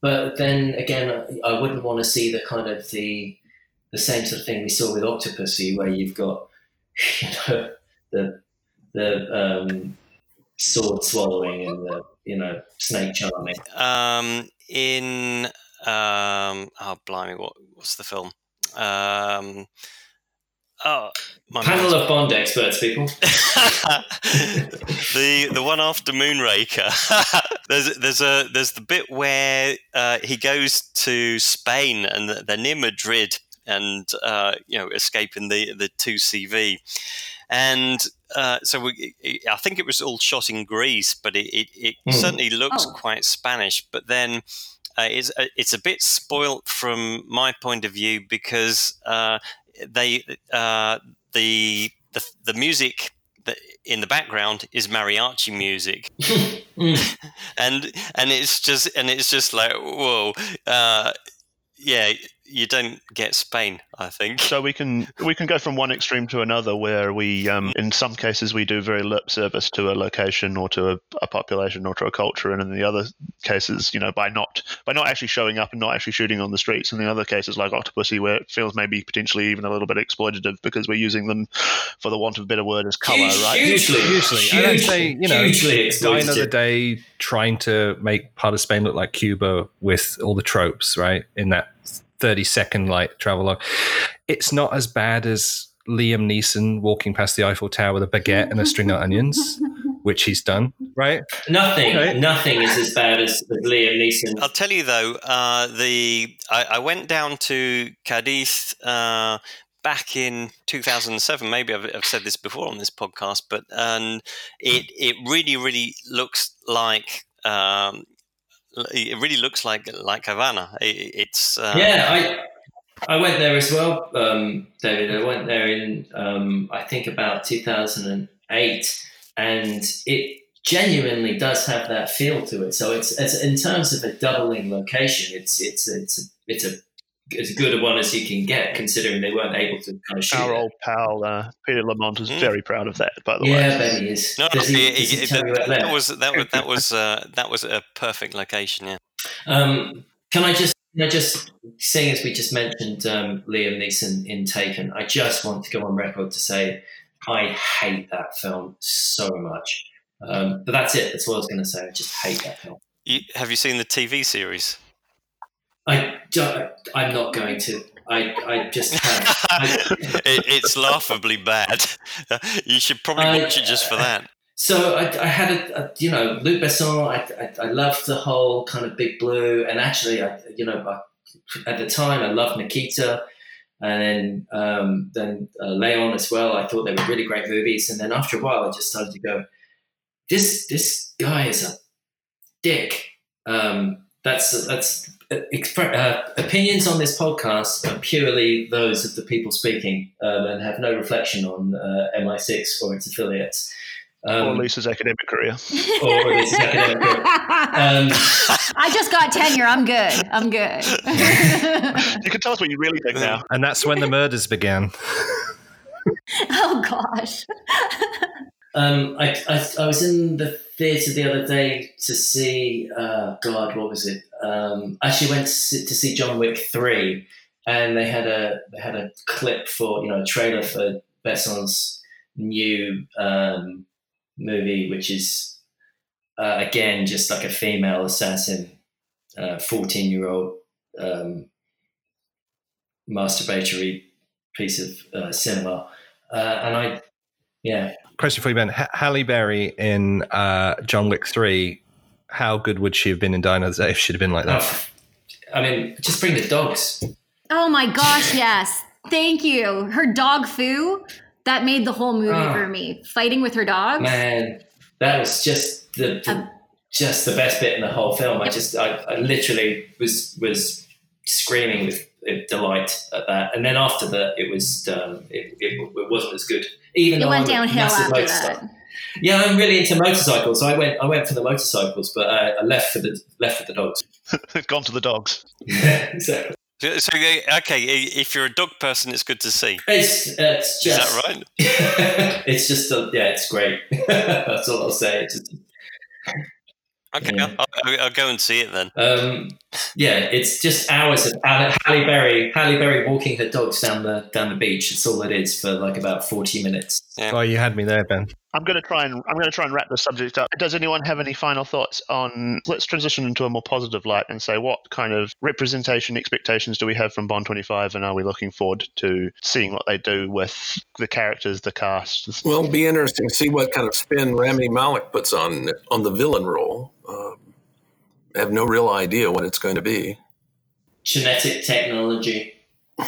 but then again, I wouldn't want to see the kind of the the same sort of thing we saw with Octopussy, where you've got you know the the um, sword swallowing and the you know snake charming. Um, in um, oh blimey, what what's the film? Um, oh, panel of Bond experts, people. the the one after Moonraker. there's there's a there's the bit where uh, he goes to Spain and they're near Madrid and uh, you know escaping the the two CV and uh, so we, I think it was all shot in Greece, but it, it, it mm. certainly looks oh. quite Spanish. But then uh, it's uh, it's a bit spoilt from my point of view because uh, they uh, the, the the music in the background is mariachi music, mm. and and it's just and it's just like whoa, uh, yeah you don't get Spain. I think so. We can we can go from one extreme to another, where we um, in some cases we do very lip service to a location or to a, a, population or to a culture, and in the other cases, you know, by not by not actually showing up and not actually shooting on the streets. And in the other cases, like Octopussy, where it feels maybe potentially even a little bit exploitative because we're using them, for the want of a better word, as color, Huge, right? Hugely, usually, hugely, I don't say you know, hugely die another day trying to make part of Spain look like Cuba with all the tropes, right? In that 30 second like travelogue. It's not as bad as Liam Neeson walking past the Eiffel Tower with a baguette and a string of onions, which he's done, right? Nothing, Right. nothing is as bad as, as Liam Neeson. I'll tell you though, uh, the I, I went down to Cadiz uh, back in 2007. Maybe I've, I've said this before on this podcast, but um, it it really really looks like. Um, it really looks like like Havana. It, it's uh, Yeah, I I went there as well, um, David. I went there in um, I think about 2008, and it genuinely does have that feel to it. So it's, it's in terms of a doubling location, it's it's it's a, it's a as good a one as he can get, considering they weren't able to kind of shoot. Our it. old pal uh, Peter Lamont is Mm. very proud of that, by the Yeah, way. I bet he is. No, Does he, it- does he tell you that, that was that was that was uh, that was a perfect location. Yeah. Um, can I just, can I just, seeing as we just mentioned um, Liam Neeson in Taken, I just want to go on record to say I hate that film so much. Um, but that's it. That's what I was going to say. I just hate that film. You, have you seen the TV series? I don't, I'm not going to. I, I just. I, it, it's laughably bad. you should probably I- watch it just for that. So I, I had a, a, you know, Luc Besson. I, I, I loved the whole kind of Big Blue, and actually, I, you know, I, at the time, I loved Nikita, and then um, then uh, Leon as well. I thought they were really great movies, and then after a while, I just started to go, this this guy is a dick. Um, that's that's expre- uh, opinions on this podcast are purely those of the people speaking, um, and have no reflection on uh, MI6 or its affiliates. Um, or Lisa's academic career. or Lisa's academic career. Um, I just got tenure. I'm good. I'm good. You can tell us what you really think now. And that's when the murders began. oh gosh. Um, I, I, I was in the theatre the other day to see, uh, God, what was it? Um, actually went to see, John Wick 3, and they had a they had a clip for, you know, a trailer for Besson's new um, movie, which is, uh, again, just like a female assassin, 14 year old um, masturbatory piece of uh, cinema. Uh, and I, yeah, Question for you, Ben. H- Halle Berry in uh, John Wick 3, how good would she have been in Die Another Day if she'd have been like that? Oh, I mean, just bring the dogs. Oh my gosh, yes. Thank you. Her dog Foo, that made the whole movie Ah. for me. Fighting with her dogs. Man, that was just the, the Um, just the best bit in the whole film. I just, I, I literally was was screaming with delight at that. And then after that, it was um, it, it, it wasn't as good. Even It went downhill after motorcycle- that. Yeah, I'm really into motorcycles. I went, I went for the motorcycles, but uh, I left for the left for the dogs. Gone to the dogs. exactly. So, so, okay, if you're a dog person, it's good to see. It's it's Is just that right? it's just a, yeah, it's great. That's all I'll say. It's just, Okay, Yeah. I'll, I'll, I'll go and see it then. um, yeah, it's just hours of Halle Halle Berry, Halle Berry walking her dogs down the down the beach. It's all it is for like about forty minutes. Oh, you had me there, Ben. I'm going to try and I'm going to try and wrap the subject up. Does anyone have any final thoughts on? Let's transition into a more positive light and say what kind of representation expectations do we have from Bond 25, and are we looking forward to seeing what they do with the characters, the cast? Well, it'll be interesting to see what kind of spin Rami Malek puts on on the villain role. Um, I have no real idea what it's going to be. Genetic technology.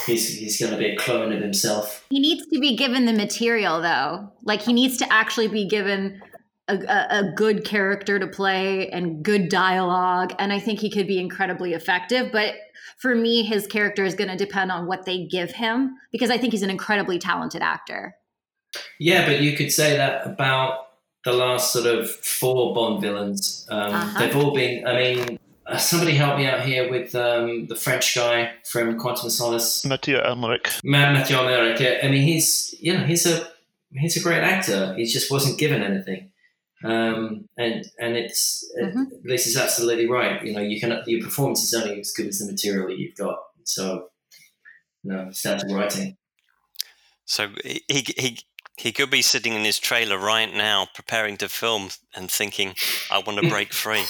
He's he's going to be a clone of himself. He needs to be given the material, though. Like he needs to actually be given a, a, a good character to play and good dialogue. And I think he could be incredibly effective. But for me, his character is going to depend on what they give him because I think he's an incredibly talented actor. Yeah, but you could say that about the last sort of four Bond villains. Um, Uh-huh. They've all been. I mean, uh, somebody help me out here with um, the French guy from Quantum of Solace, Mathieu Amalric. Mathieu Amalric. Yeah, I mean, he's you know he's a he's a great actor. He just wasn't given anything, um, and and it's mm-hmm. Lisa's absolutely right. You know, you can your performance is only as good as the material you've got. So, you know, start writing. So he he he could be sitting in his trailer right now, preparing to film and thinking, "I want to break free."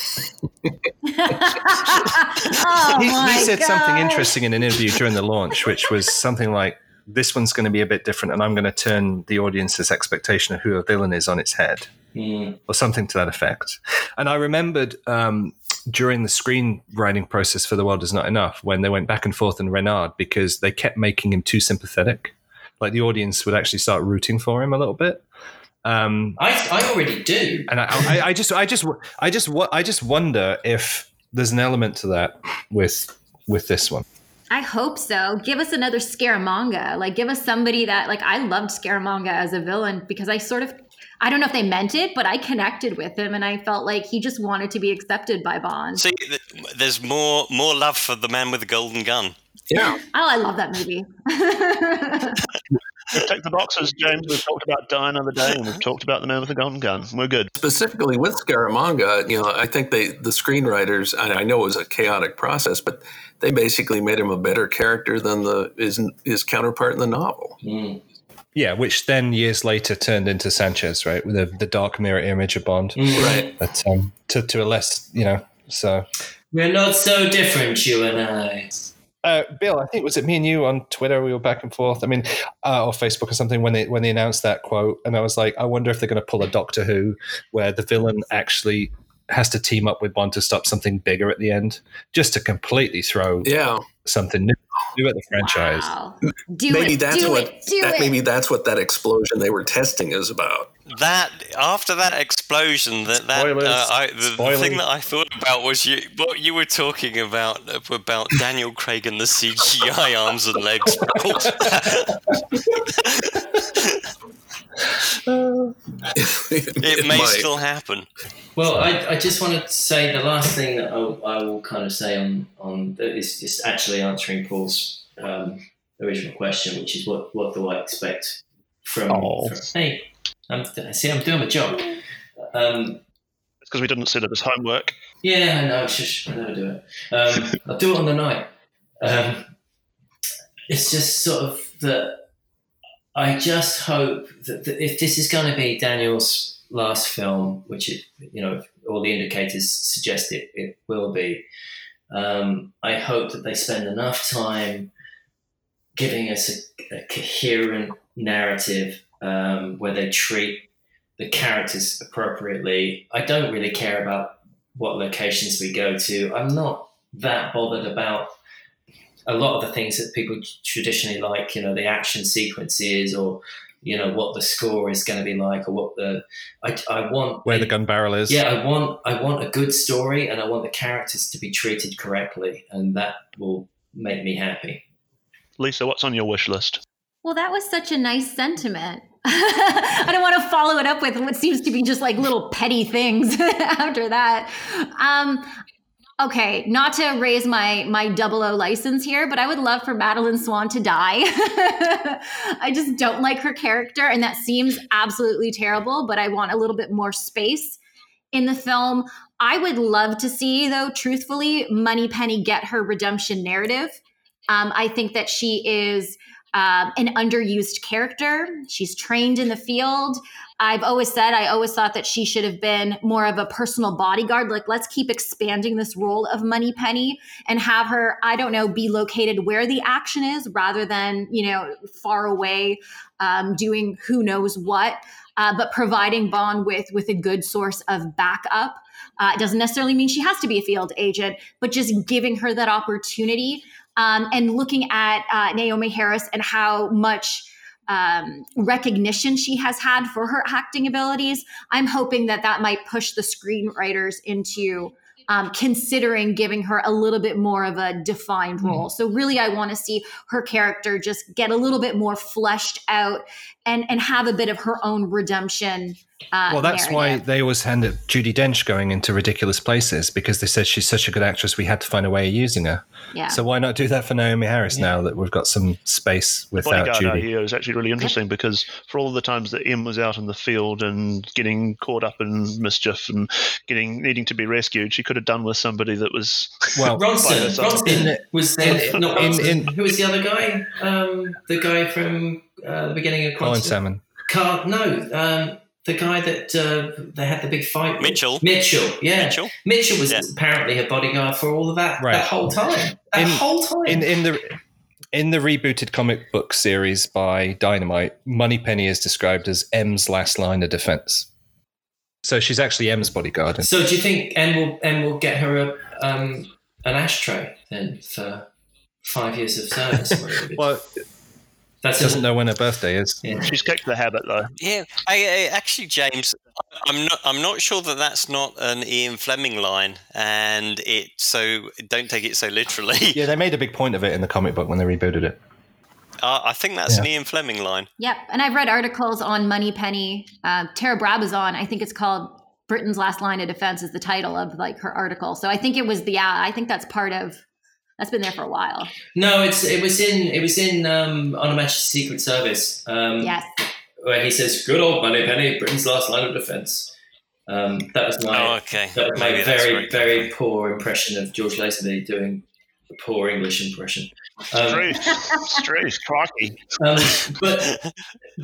oh he, he said God. something interesting in an interview during the launch, which was something like, "This one's going to be a bit different, and I'm going to turn the audience's expectation of who a villain is on its head." Mm. or something to that effect. And I remembered um, during the screenwriting process for The World Is Not Enough when they went back and forth in Renard because they kept making him too sympathetic. Like the audience would actually start rooting for him a little bit. Um, I, I already do, and I, I, I just, I just, I just, I just wonder if there's an element to that with with this one. I hope so. Give us another Scaramanga. Like, give us somebody that, like, I loved Scaramanga as a villain because I sort of I don't know if they meant it, but I connected with him, and I felt like he just wanted to be accepted by Bond. See, there's more more love for the man with the golden gun. Yeah. Oh, I love that movie. we've ticked the boxes, James. We've talked about Die Another Day, and we've talked about the man with the golden gun. We're good. Specifically with Scaramanga, you know, I think they the screenwriters. I know it was a chaotic process, but they basically made him a better character than the his his counterpart in the novel. Mm. Yeah, which then years later turned into Sanchez, right, with the, the dark mirror image of Bond, Mm. Right. but um, to to a less, you know, so. We're not so different, you and I. Uh, Bill, I think was it me and you on Twitter? We were back and forth. I mean, uh, or Facebook or something when they when they announced that quote, and I was like, I wonder if they're going to pull a Doctor Who where the villain actually has to team up with Bond to stop something bigger at the end, just to completely throw Yeah. something new, new at the franchise. Wow. Do maybe it. that's do what it. Do that, it. maybe that's what that explosion they were testing is about. That after that explosion, that that uh, I, the, the thing that I thought about was you what you were talking about uh, about Daniel Craig and the CGI arms and legs. it, it may might. still happen. Well, I, I just wanted to say the last thing that I, I will kind of say on on that is just actually answering Paul's um, original question, which is what what do I expect from? Oh. from hey, I'm, see, I'm doing my job. Um, It's because we didn't sit at this homework. yeah, I know. I never do it. Um, I'll do it on the night. Um, it's just sort of that. I just hope that, that if this is going to be Daniel's last film, which it, you know all the indicators suggest it, it will be, um, I hope that they spend enough time giving us a, a coherent narrative um, where they treat the characters appropriately. I don't really care about what locations we go to. I'm not that bothered about a lot of the things that people traditionally like, you know, the action sequences or, you know, what the score is going to be like or what the, I, I want. Where the gun barrel is. Yeah, I want, I want a good story and I want the characters to be treated correctly and that will make me happy. Lisa, what's on your wish list? Well, that was such a nice sentiment. I don't want to follow it up with what seems to be just like little petty things after that. Um, okay, not to raise my my double O license here, but I would love for Madeleine Swann to die. I just don't like her character, and that seems absolutely terrible. But I want a little bit more space in the film. I would love to see, though, truthfully, Moneypenny get her redemption narrative. Um, I think that she is um, an underused character. She's trained in the field. I've always said, I always thought that she should have been more of a personal bodyguard. Like, let's keep expanding this role of Moneypenny and have her, I don't know, be located where the action is rather than, you know, far away um, doing who knows what. Uh, but providing Bond with with a good source of backup. Uh, it doesn't necessarily mean she has to be a field agent, but just giving her that opportunity um, and looking at uh, Naomie Harris and how much um, recognition she has had for her acting abilities, I'm hoping that that might push the screenwriters into um, considering giving her a little bit more of a defined role. So really, I want to see her character just get a little bit more fleshed out and and have a bit of her own redemption Uh, well, that's narrative. why they always handed Judi Dench going into ridiculous places because they said she's such a good actress. We had to find a way of using her. Yeah. So why not do that for Naomie Harris now that we've got some space without Bodyguard Judy? idea is actually really interesting because for all the times that Im was out in the field and getting caught up in mischief and getting needing to be rescued, she could have done with somebody that was Well, Ronson. Ronson was there. in- not in- Ronson. in- Who was the other guy? Um, the guy from uh, the beginning of Colin Quantum. Salmon. Car- no, um, the guy that uh, they had the big fight. with. Mitchell. Mitchell, yeah. Mitchell. Mitchell was Yeah. apparently her bodyguard for all of that Right. that whole time. That In- whole time. In in the in the rebooted comic book series by Dynamite, Moneypenny is described as M's last line of defense. So she's actually M's bodyguard. so do you think M will M will get her a um, an ashtray then for five years of service? or whatever it is? Well, That's doesn't know when her birthday is. Yeah. she's kicked the habit though. Yeah, I, I, actually, James, I'm not. I'm not sure that that's not an Ian Fleming line, and it. So don't take it so literally. Yeah, they made a big point of it in the comic book when they rebooted it. Uh, I think that's an Ian Fleming line. Yep. And I've read articles on Moneypenny. Uh, Tara Brabazon, I think it's called Britain's Last Line of Defense is the title of like her article. So I think it was the, yeah, I think that's part of, that's been there for a while. No, it's it was in it was in um, on Her Majesty's Secret Service. Um, Yes. where he says, "Good old Moneypenny, Britain's last line of defence." Um, that was my Oh, okay. that was my Maybe that's very very came poor impression of George Lazenby doing a poor English impression. Um, Straight, straight, crikey. um, but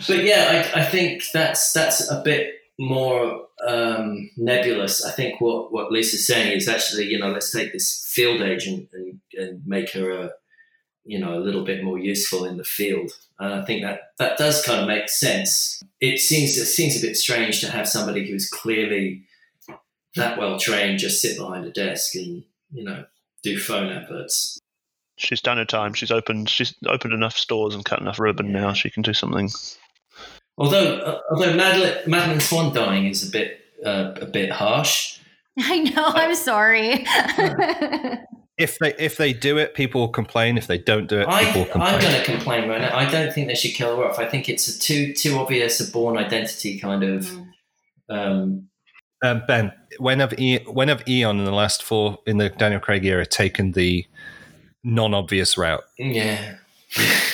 but yeah, I, I think that's that's a bit more um, nebulous. I think what what Lisa's saying is actually, you know, let's take this field agent and, and make her a you know a little bit more useful in the field. And I think that that does kind of make sense. It seems it seems a bit strange to have somebody who's clearly that well trained just sit behind a desk and you know do phone adverts. She's done her time. She's opened. She's opened enough stores and cut enough ribbon. Now she can do something. Although uh, although Madeleine, Madeleine Swann dying is a bit uh, a bit harsh. I know. I'm sorry. If they if they do it, people will complain. If they don't do it, I, people will complain. I'm going to complain right now. I don't think they should kill her off. I think it's a too too obvious a Bourne Identity kind of. Um, Um, ben, when have e- when have Eon in the last four in the Daniel Craig era taken the non-obvious route? yeah.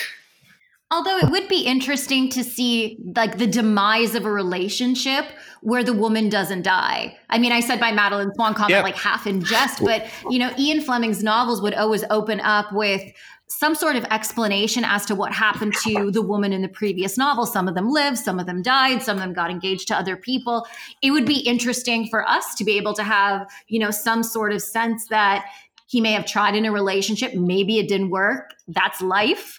Although it would be interesting to see like the demise of a relationship where the woman doesn't die. I mean, I said by Madeleine Swann comment Yep. like half in jest, but you know, Ian Fleming's novels would always open up with some sort of explanation as to what happened to the woman in the previous novel. Some of them lived, some of them died, some of them got engaged to other people. It would be interesting for us to be able to have, you know, some sort of sense that he may have tried in a relationship, maybe it didn't work. That's life.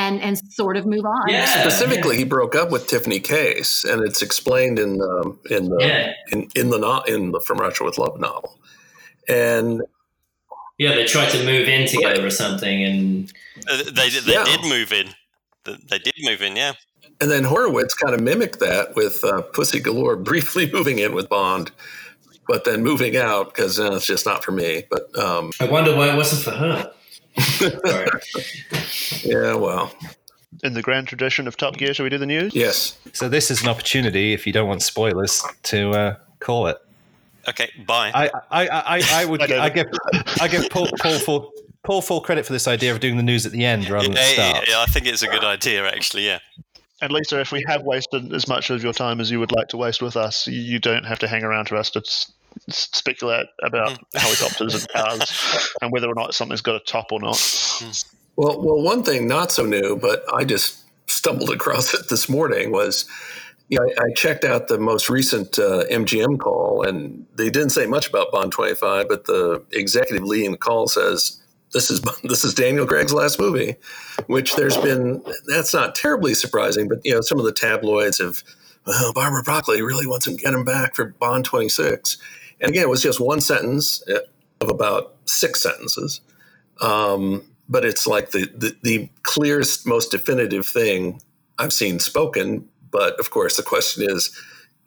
And, and sort of move on. Yeah. Specifically, he broke up with Tiffany Case, and it's explained in um, in the Yeah. in, in the no, in the From Russia with Love novel. And Yeah, they tried to move in together or something, and Uh, they they Yeah. did move in. They did move in. Yeah. and then Horowitz kind of mimicked that with uh, Pussy Galore briefly moving in with Bond, but then moving out because uh, it's just not for me. But um, I wonder why it wasn't for her. Sorry. yeah, well, In the grand tradition of Top Gear, shall we do the news? yes. So this is an opportunity, if you don't want spoilers, to uh, call it. Okay. Bye. I I, I, I would I I give I give Paul, Paul full Paul full credit for this idea of doing the news at the end rather than Yeah, yeah, start. yeah, I think it's a good idea, actually. Yeah. And Lisa, if we have wasted as much of your time as you would like to waste with us, you don't have to hang around to us to s- s- speculate about helicopters and cars and whether or not something's got a top or not. Well, well, one thing not so new, but I just stumbled across it this morning was, you know, I, I checked out the most recent uh, MGM call, and they didn't say much about Bond twenty five, but the executive leading the call says this is this is Daniel Craig's last movie, which there's been that's not terribly surprising, but you know, some of the tabloids have, well, Barbara Broccoli really wants to get him back for Bond twenty six, and again, it was just one sentence uh, of about six sentences. Um, but it's like the, the, the clearest, most definitive thing I've seen spoken. But of course, the question is,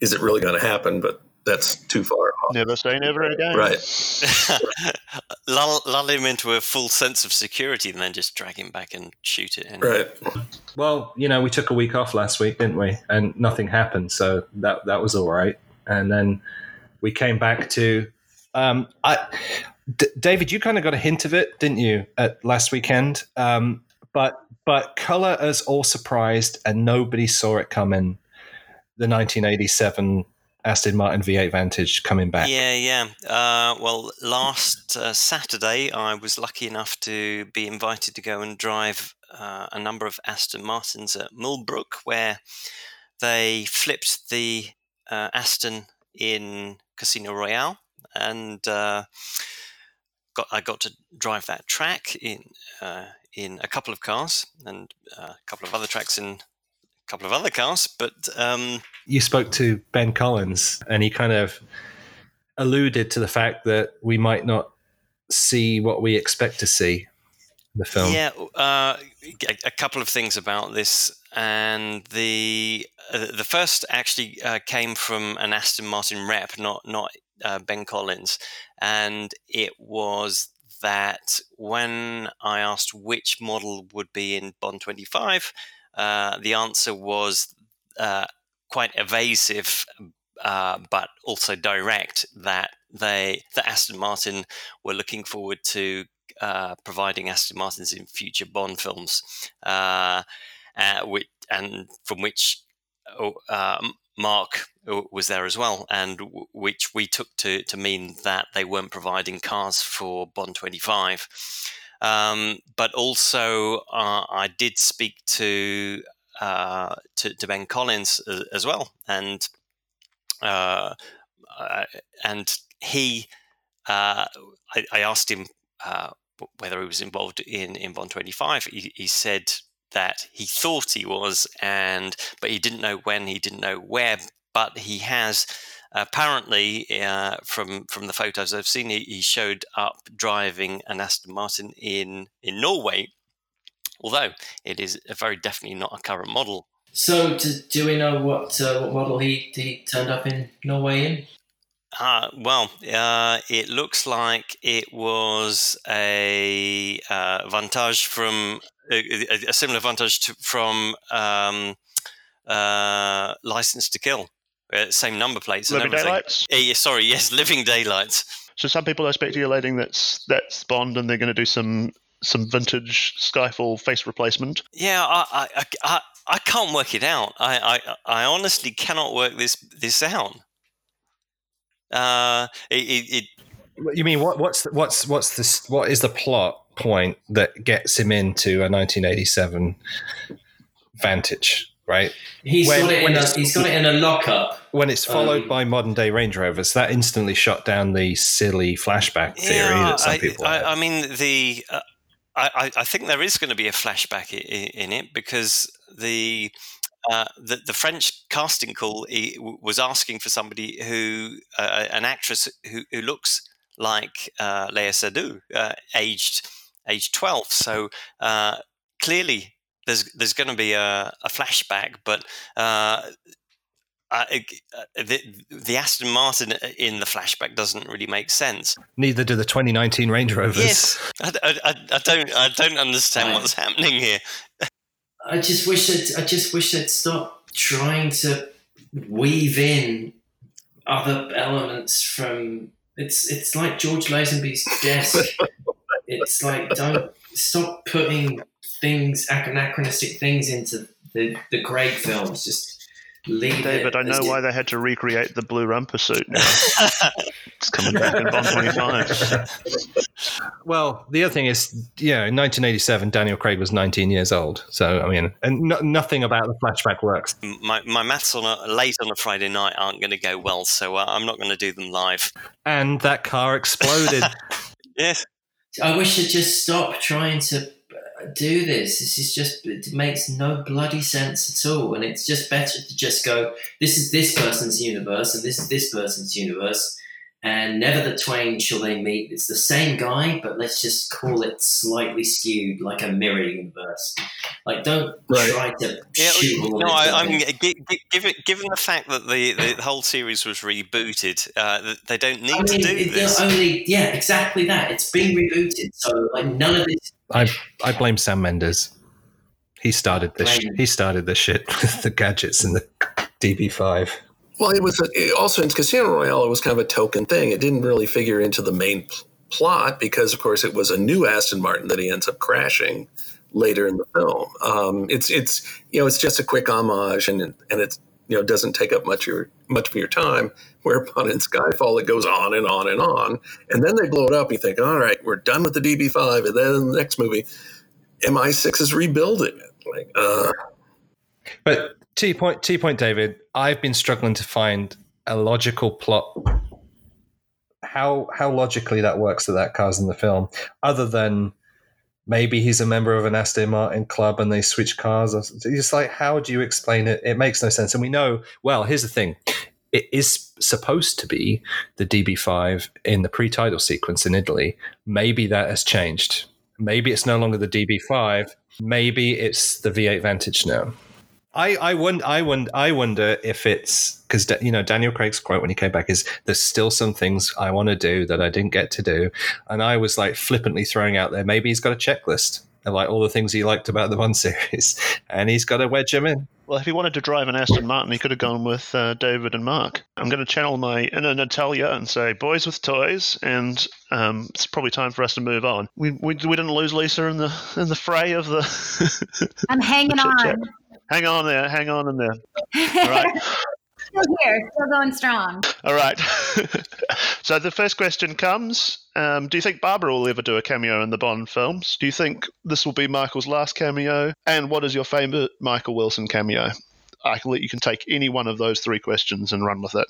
is it really going to happen? But that's too far off. Never say never again. Right. lull, lull him into a full sense of security and then just drag him back and shoot it. Anyway. Right. Well, you know, we took a week off last week, didn't we? And nothing happened, so that that was all right. And then we came back to, um, I, D- David, you kind of got a hint of it, didn't you, at last weekend? Um, but but color us all surprised, and nobody saw it coming. The 1987 Aston Martin V8 Vantage coming back. Yeah, yeah. Uh, well, last uh, Saturday, I was lucky enough to be invited to go and drive uh, a number of Aston Martins at Millbrook, where they flipped the uh, Aston in Casino Royale, and uh, got I got to drive that track in uh, in a couple of cars and a couple of other tracks in a couple of other cars, but. Um, you spoke to Ben Collins, and he kind of alluded to the fact that we might not see what we expect to see the film. Yeah, uh, a, couple of things about this, and the uh, the first actually uh, came from an Aston Martin rep, not not uh, Ben Collins, and it was that when I asked which model would be in Bond twenty five, uh, the answer was uh, quite evasive, uh, but also direct that they that Aston Martin were looking forward to providing Aston Martins in future Bond films, which, and from which oh, um, Mark was there as well, and which we took to to mean that they weren't providing cars for Bond twenty five. Um, but also, uh, I did speak to uh, to, to, Ben Collins as, uh, well, and uh, and he, uh, I, I, asked him uh, whether he was involved in in Bond Twenty Five. He, he, said that he thought he was, and but he didn't know when, he didn't know where, but he has. Apparently, uh, from from the photos I've seen, he, he showed up driving an Aston Martin in in Norway although it is very definitely not a current model. So, do, do we know what uh, what model he, he turned up in Norway in? Uh, well, uh, it looks like it was a uh, vantage from a, a similar vantage to, from um, uh, License to Kill. Uh, same number plates. Living Daylights. Uh, sorry, yes, Living Daylights. So some people are speculating that's that's Bond, and they're going to do some some vintage Skyfall face replacement. Yeah, I, I, I, I can't work it out. I, I, I honestly cannot work this this out. Uh, it, it, it you mean what, what's the, what's what's this? What is the plot point that gets him into a 1987 Vantage? Right. He's when, got it. In a, he's got it in a lockup. When it's followed um, by modern day Range Rovers, that instantly shut down the silly flashback theory yeah, that some people. I, I, mean, the uh, I, I, think there is going to be a flashback in, in it because the, uh, the, the French casting call was asking for somebody who uh, an actress who, who looks like uh, Léa Seydoux, uh, aged aged twelve. So uh, clearly, there's there's going to be a, a flashback, but uh, uh, the, the, Aston Martin in the flashback doesn't really make sense. Neither do the 2019 Range Rovers. Yes, I, I, I don't, I don't understand what's happening here. I just wish that I just wish they'd stop trying to weave in other elements from. It's it's like George Lazenby's desk. it's like don't stop putting things anachronistic things into the the Craig films. Just Leave David. I know why they had to recreate the blue rumper suit now. it's coming back in Bond 25. well, the other thing is, yeah, in 1987, Daniel Craig was 19 years old. So, I mean, and no, nothing about the flashback works. My, my maths on a, late on a Friday night aren't going to go well, so uh, I'm not going to do them live. And that car exploded. yes. I wish they'd just stop trying to do this. This is just it makes no bloody sense at all, and it's just better to just go. This is this person's universe, and this is this person's universe, and never the twain shall they meet. It's the same guy, but let's just call it slightly skewed, like a mirror universe. Like, don't right. try to yeah, No, I, I mean, given given the fact that the, the whole series was rebooted, uh, they don't need I mean, to do this. Only, yeah, exactly that. It's been rebooted, so like none of this. I I blame Sam Mendes. He started this. Sh- he started the shit with the gadgets and the DB5. Well, it was a, also in Casino Royale. It was kind of a token thing. It didn't really figure into the main pl- plot because, of course, it was a new Aston Martin that he ends up crashing later in the film. Um, it's it's you know it's just a quick homage and and it know doesn't take up much your much of your time. Whereupon in Skyfall it goes on and on and on, and then they blow it up. You think, all right, we're done with the DB5, and then in the next movie, MI6 is rebuilding it. Like, uh. But T point, T point, David. I've been struggling to find a logical plot. How how logically that works that that car's in the film, other than maybe he's a member of an Aston Martin club and they switch cars. It's like how do you explain it? It makes no sense. And we know. Well, here's the thing: it is supposed to be the DB5 in the pre-title sequence in Italy. Maybe that has changed. Maybe it's no longer the DB5. Maybe it's the V8 Vantage now. I, I wonder, I wonder, I wonder if it's because you know Daniel Craig's quote when he came back is "There's still some things I want to do that I didn't get to do," and I was like flippantly throwing out there maybe he's got a checklist of like all the things he liked about the Bond series, and he's got to wedge them in. Well, if he wanted to drive an Aston Martin, he could have gone with uh, David and Mark. I'm going to channel my inner Natalya and say, "Boys with toys," and um, it's probably time for us to move on. We, we, we didn't lose Lisa in the in the fray of the. I'm hanging the on. Hang on there. Hang on in there. All right. still here, still going strong. All right. so the first question comes: um, Do you think Barbara will ever do a cameo in the Bond films? Do you think this will be Michael's last cameo? And what is your favorite Michael Wilson cameo? I can let you can take any one of those three questions and run with it.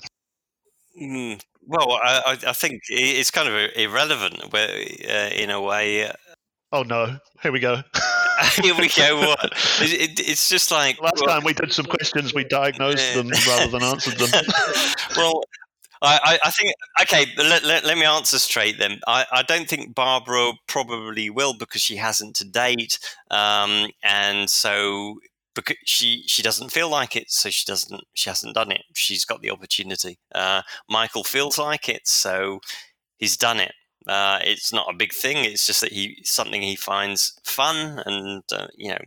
Mm, well, I, I, think it's kind of irrelevant, uh, in a way. Oh no! Here we go. Here we go. What? It, it, it's just like last well, time we did some questions, we diagnosed them rather than answered them. well, I, I, think okay. Let, let, let, me answer straight then. I, I don't think Barbara probably will because she hasn't to date, um, and so because she she doesn't feel like it, so she doesn't she hasn't done it. She's got the opportunity. Uh, Michael feels like it, so he's done it. Uh, it's not a big thing. It's just that he something he finds fun, and uh, you know,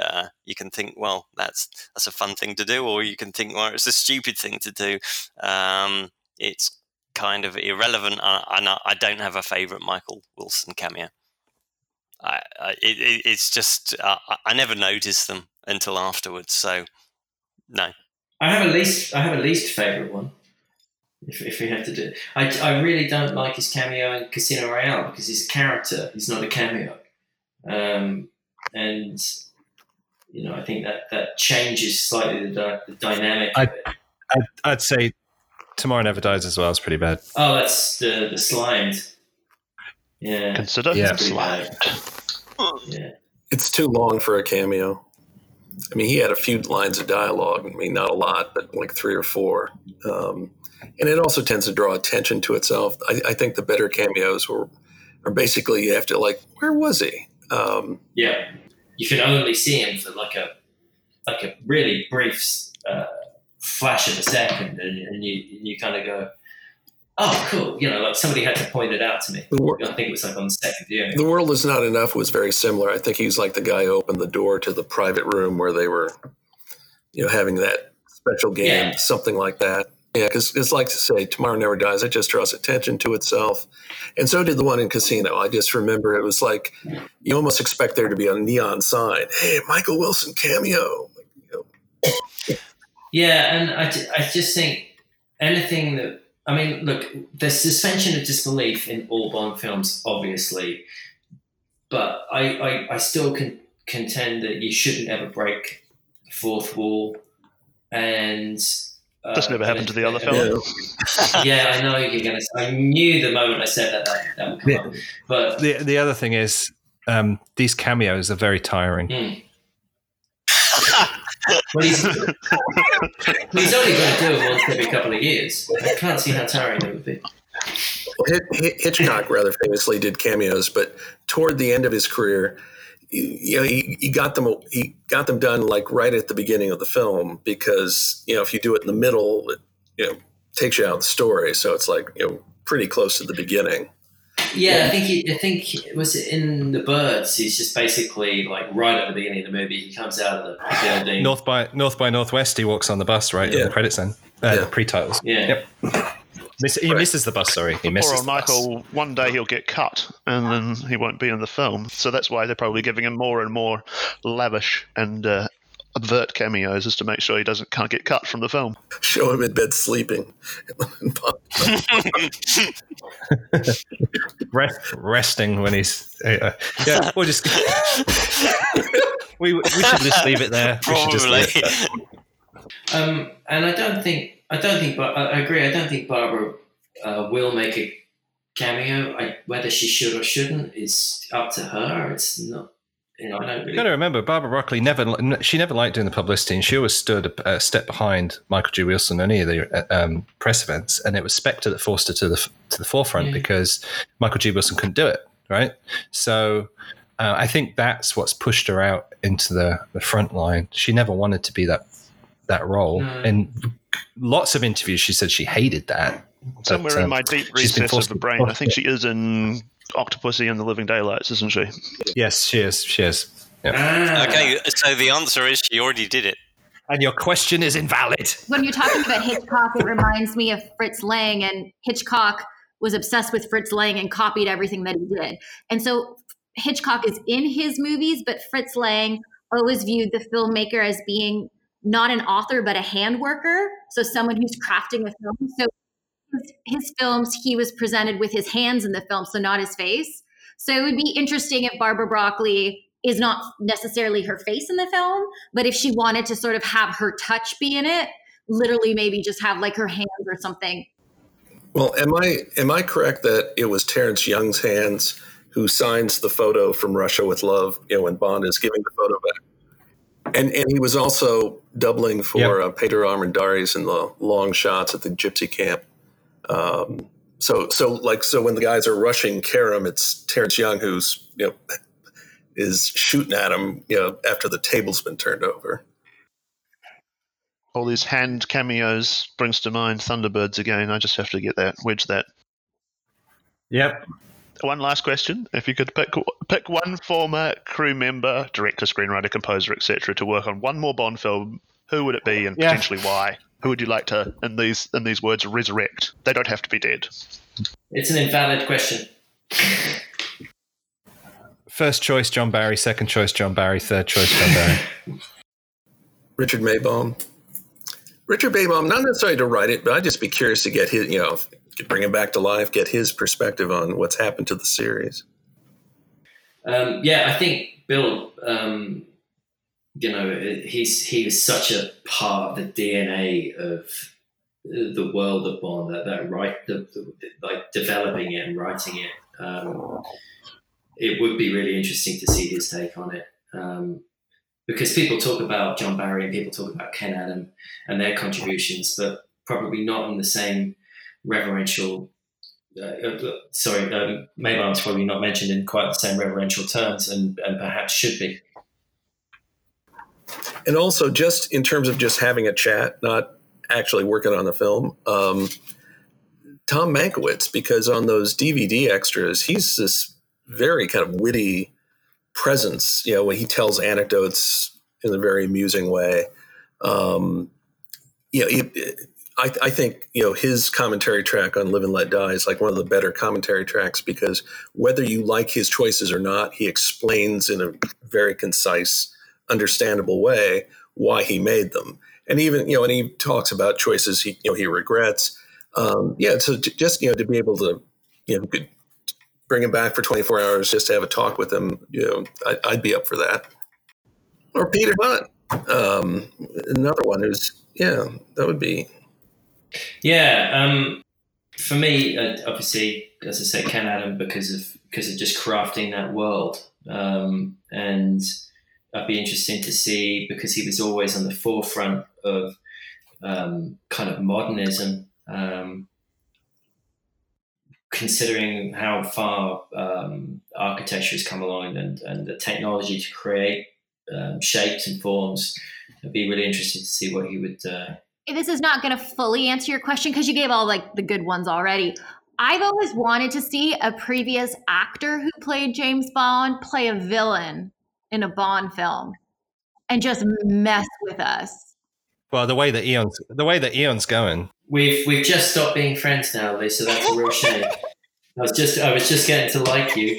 uh, you can think, well, that's that's a fun thing to do, or you can think, well, it's a stupid thing to do. Um, it's kind of irrelevant, and I, I don't have a favorite Michael Wilson cameo. I, I it, it's just uh, I never noticed them until afterwards, so no. I have a least I have a least favorite one if, if we have to do it. I, I really don't like his cameo in Casino Royale because he's a character he's not a cameo. Um, and, you know, I think that, that changes slightly the, the dynamic I'd, I'd, I'd, say Tomorrow Never Dies as well is pretty bad. Oh, that's the, the slimed. Yeah. Consider yeah. slimed. Yeah. It's too long for a cameo. I mean, he had a few lines of dialogue. I mean, not a lot, but like three or four. Um, and it also tends to draw attention to itself. I, I think the better cameos were are basically you have to like, where was he? Um, yeah, you can only see him for like a like a really brief uh, flash of a second, and, and you you kind of go, oh, cool. You know, like somebody had to point it out to me. Wor- I think it was like on the second viewing. The World Is Not Enough was very similar. I think he was like the guy who opened the door to the private room where they were, you know, having that special game, yeah. something like that. Yeah, because it's like to say, Tomorrow Never Dies. It just draws attention to itself. And so did the one in Casino. I just remember it was like, you almost expect there to be a neon sign. Hey, Michael Wilson cameo. Yeah, and I, I just think anything that, I mean, look, there's suspension of disbelief in all Bond films, obviously. But I, I, I still can contend that you shouldn't ever break the fourth wall. And this never happened to the other fellow. yeah, I know you're going to. I knew the moment I said that that, that would come the, up. But the the other thing is, um, these cameos are very tiring. Mm. Well, he's, he's only going to do it once every couple of years. I can't see how tiring it would be. Well, Hitchcock rather famously did cameos, but toward the end of his career, you know, he, he got them he got them done like right at the beginning of the film because you know if you do it in the middle, it you know takes you out of the story. So it's like you know pretty close to the beginning. Yeah, I think he, I think it was in the birds. He's just basically like right at the beginning of the movie. He comes out of the building. North by North by Northwest. He walks on the bus right yeah. the credits end. Uh, yeah. pre-titles. Yeah. Yep. Miss, he misses the bus. Sorry, he misses. Poor old Michael. Bus. One day he'll get cut, and then he won't be in the film. So that's why they're probably giving him more and more lavish and uh, avert cameos, is to make sure he doesn't can't get cut from the film. Show him in bed sleeping. Rest, resting when he's uh, yeah. We'll just we we should just leave it there. We should just leave it Um, and I don't think I don't think, but I agree. I don't think Barbara uh, will make a cameo. I, whether she should or shouldn't is up to her. It's not. You know, really. Got to remember, Barbara Broccoli never. She never liked doing the publicity, and she always stood a, step behind Michael G. Wilson on any of the uh, um, press events. And it was Spectre that forced her to the to the forefront yeah. because Michael G. Wilson couldn't do it. Right. So uh, I think that's what's pushed her out into the, the front line. She never wanted to be that that role, no. and lots of interviews, she said she hated that. Somewhere but, um, in my deep recess of the brain, I think she is in Octopussy and the Living Daylights, isn't she? Yes, she is. She is. Ah. Okay, so the answer is she already did it. And your question is invalid. When you're talking about Hitchcock, it reminds me of Fritz Lang, and Hitchcock was obsessed with Fritz Lang and copied everything that he did. And so Hitchcock is in his movies, but Fritz Lang always viewed the filmmaker as being not an author, but a hand worker. So someone who's crafting a film. So his, films, he was presented with his hands in the film, so not his face. So it would be interesting if Barbara Broccoli is not necessarily her face in the film, but if she wanted to sort of have her touch be in it, literally maybe just have like her hands or something. Well, am I am I correct that it was Terrence Young's hands who signs the photo from Russia with Love, you know, when Bond is giving the photo back? And and he was also doubling for yep. uh, Pedro Armendariz in the long shots at the Gypsy camp. Um, so so like so when the guys are rushing Kerim, it's Terrence Young who's you know is shooting at him you know after the table's been turned over. All these hand cameos brings to mind Thunderbirds again. I just have to get that wedge that. Yep one last question. If you could pick pick one former crew member, director, screenwriter, composer, etc., to work on one more Bond film, who would it be, and yeah. potentially why? Who would you like to, in these in these words, resurrect? They don't have to be dead. It's an invalid question. First choice, John Barry. Second choice, John Barry. Third choice, John Barry. Richard Maibaum. Richard Maibaum, not necessarily to write it, but I'd just be curious to get his, you know, bring him back to life, get his perspective on what's happened to the series. Um, yeah, I think Bill, um, you know, he's he is such a part of the DNA of the world of Bond that that right, the, the, like developing it and writing it. Um, it would be really interesting to see his take on it. Um, because people talk about John Barry and people talk about Ken Adam and their contributions, but probably not in the same reverential. Uh, uh sorry, um, Maibaum's probably not mentioned in quite the same reverential terms, and, and perhaps should be. And also, just in terms of just having a chat, not actually working on the film, um, Tom Mankiewicz, because on those DVD extras, he's this very kind of witty presence. You know, when he tells anecdotes in a very amusing way. Um, you know, it, I, I, think you know his commentary track on "Live and Let Die" is like one of the better commentary tracks because whether you like his choices or not, he explains in a very concise, understandable way why he made them. And even you know, and he talks about choices he you know he regrets. Um, yeah, so just you know to be able to you know bring him back for 24 hours just to have a talk with him, you know, I, would be up for that. Or Peter Hunt, um, another one who's yeah, that would be yeah, um, for me, uh, obviously, as I said, Ken Adam because of because of just crafting that world, um, and I'd be interesting to see because he was always on the forefront of um, kind of modernism. Um, considering how far um, architecture has come along and, and the technology to create um, shapes and forms, I'd be really interested to see what he would. Uh, this is not going to fully answer your question because you gave all like the good ones already. I've always wanted to see a previous actor who played James Bond play a villain in a Bond film and just mess with us. Well, the way that Eon's the way that Eon's going, we've we've just stopped being friends now, Lisa. That's a real shame. I was just I was just getting to like you,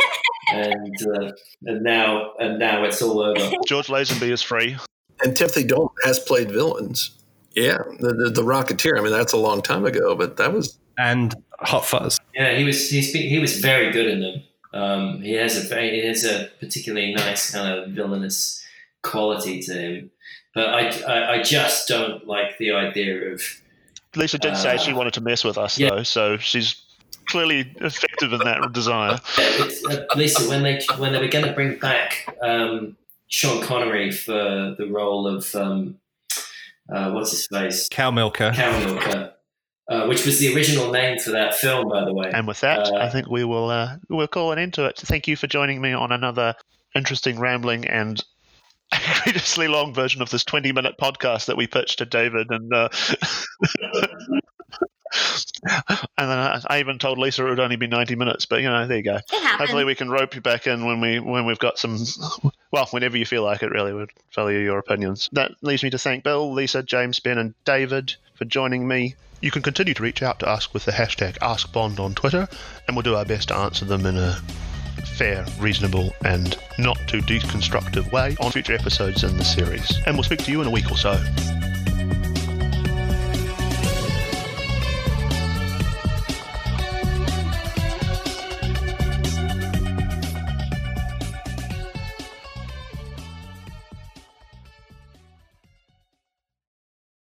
and uh, and now and now it's all over. George Lazenby is free, and Timothy Dalton has played villains. Yeah, the, the, the Rocketeer. I mean, that's a long time ago, but that was and Hot Fuzz. Yeah, he was he's he was very good in them. Um, he has a very he has a particularly nice kind of villainous quality to him, but I, I, I just don't like the idea of. Lisa did uh, say she uh, wanted to mess with us yeah. though, so she's clearly effective in that desire. Uh, Lisa, when they when they were going to bring back um, Sean Connery for the role of um, uh, what's his face, Cow Milker, Cow Milker, uh, which was the original name for that film, by the way. And with that, uh, I think we will uh, we'll call an end to it. Thank you for joining me on another interesting, rambling, and egregiously long version of this twenty-minute podcast that we pitched to David and. Uh, and then I, I, even told Lisa it would only be ninety minutes, but you know, there you go. Hopefully, we can rope you back in when we when we've got some. Well, whenever you feel like it, really, would value your opinions. That leaves me to thank Bill, Lisa, James, Ben, and David for joining me you can continue to reach out to us with the hashtag AskBond on Twitter, and we'll do our best to answer them in a fair, reasonable, and not too deconstructive way on future episodes in the series. And we'll speak to you in a week or so.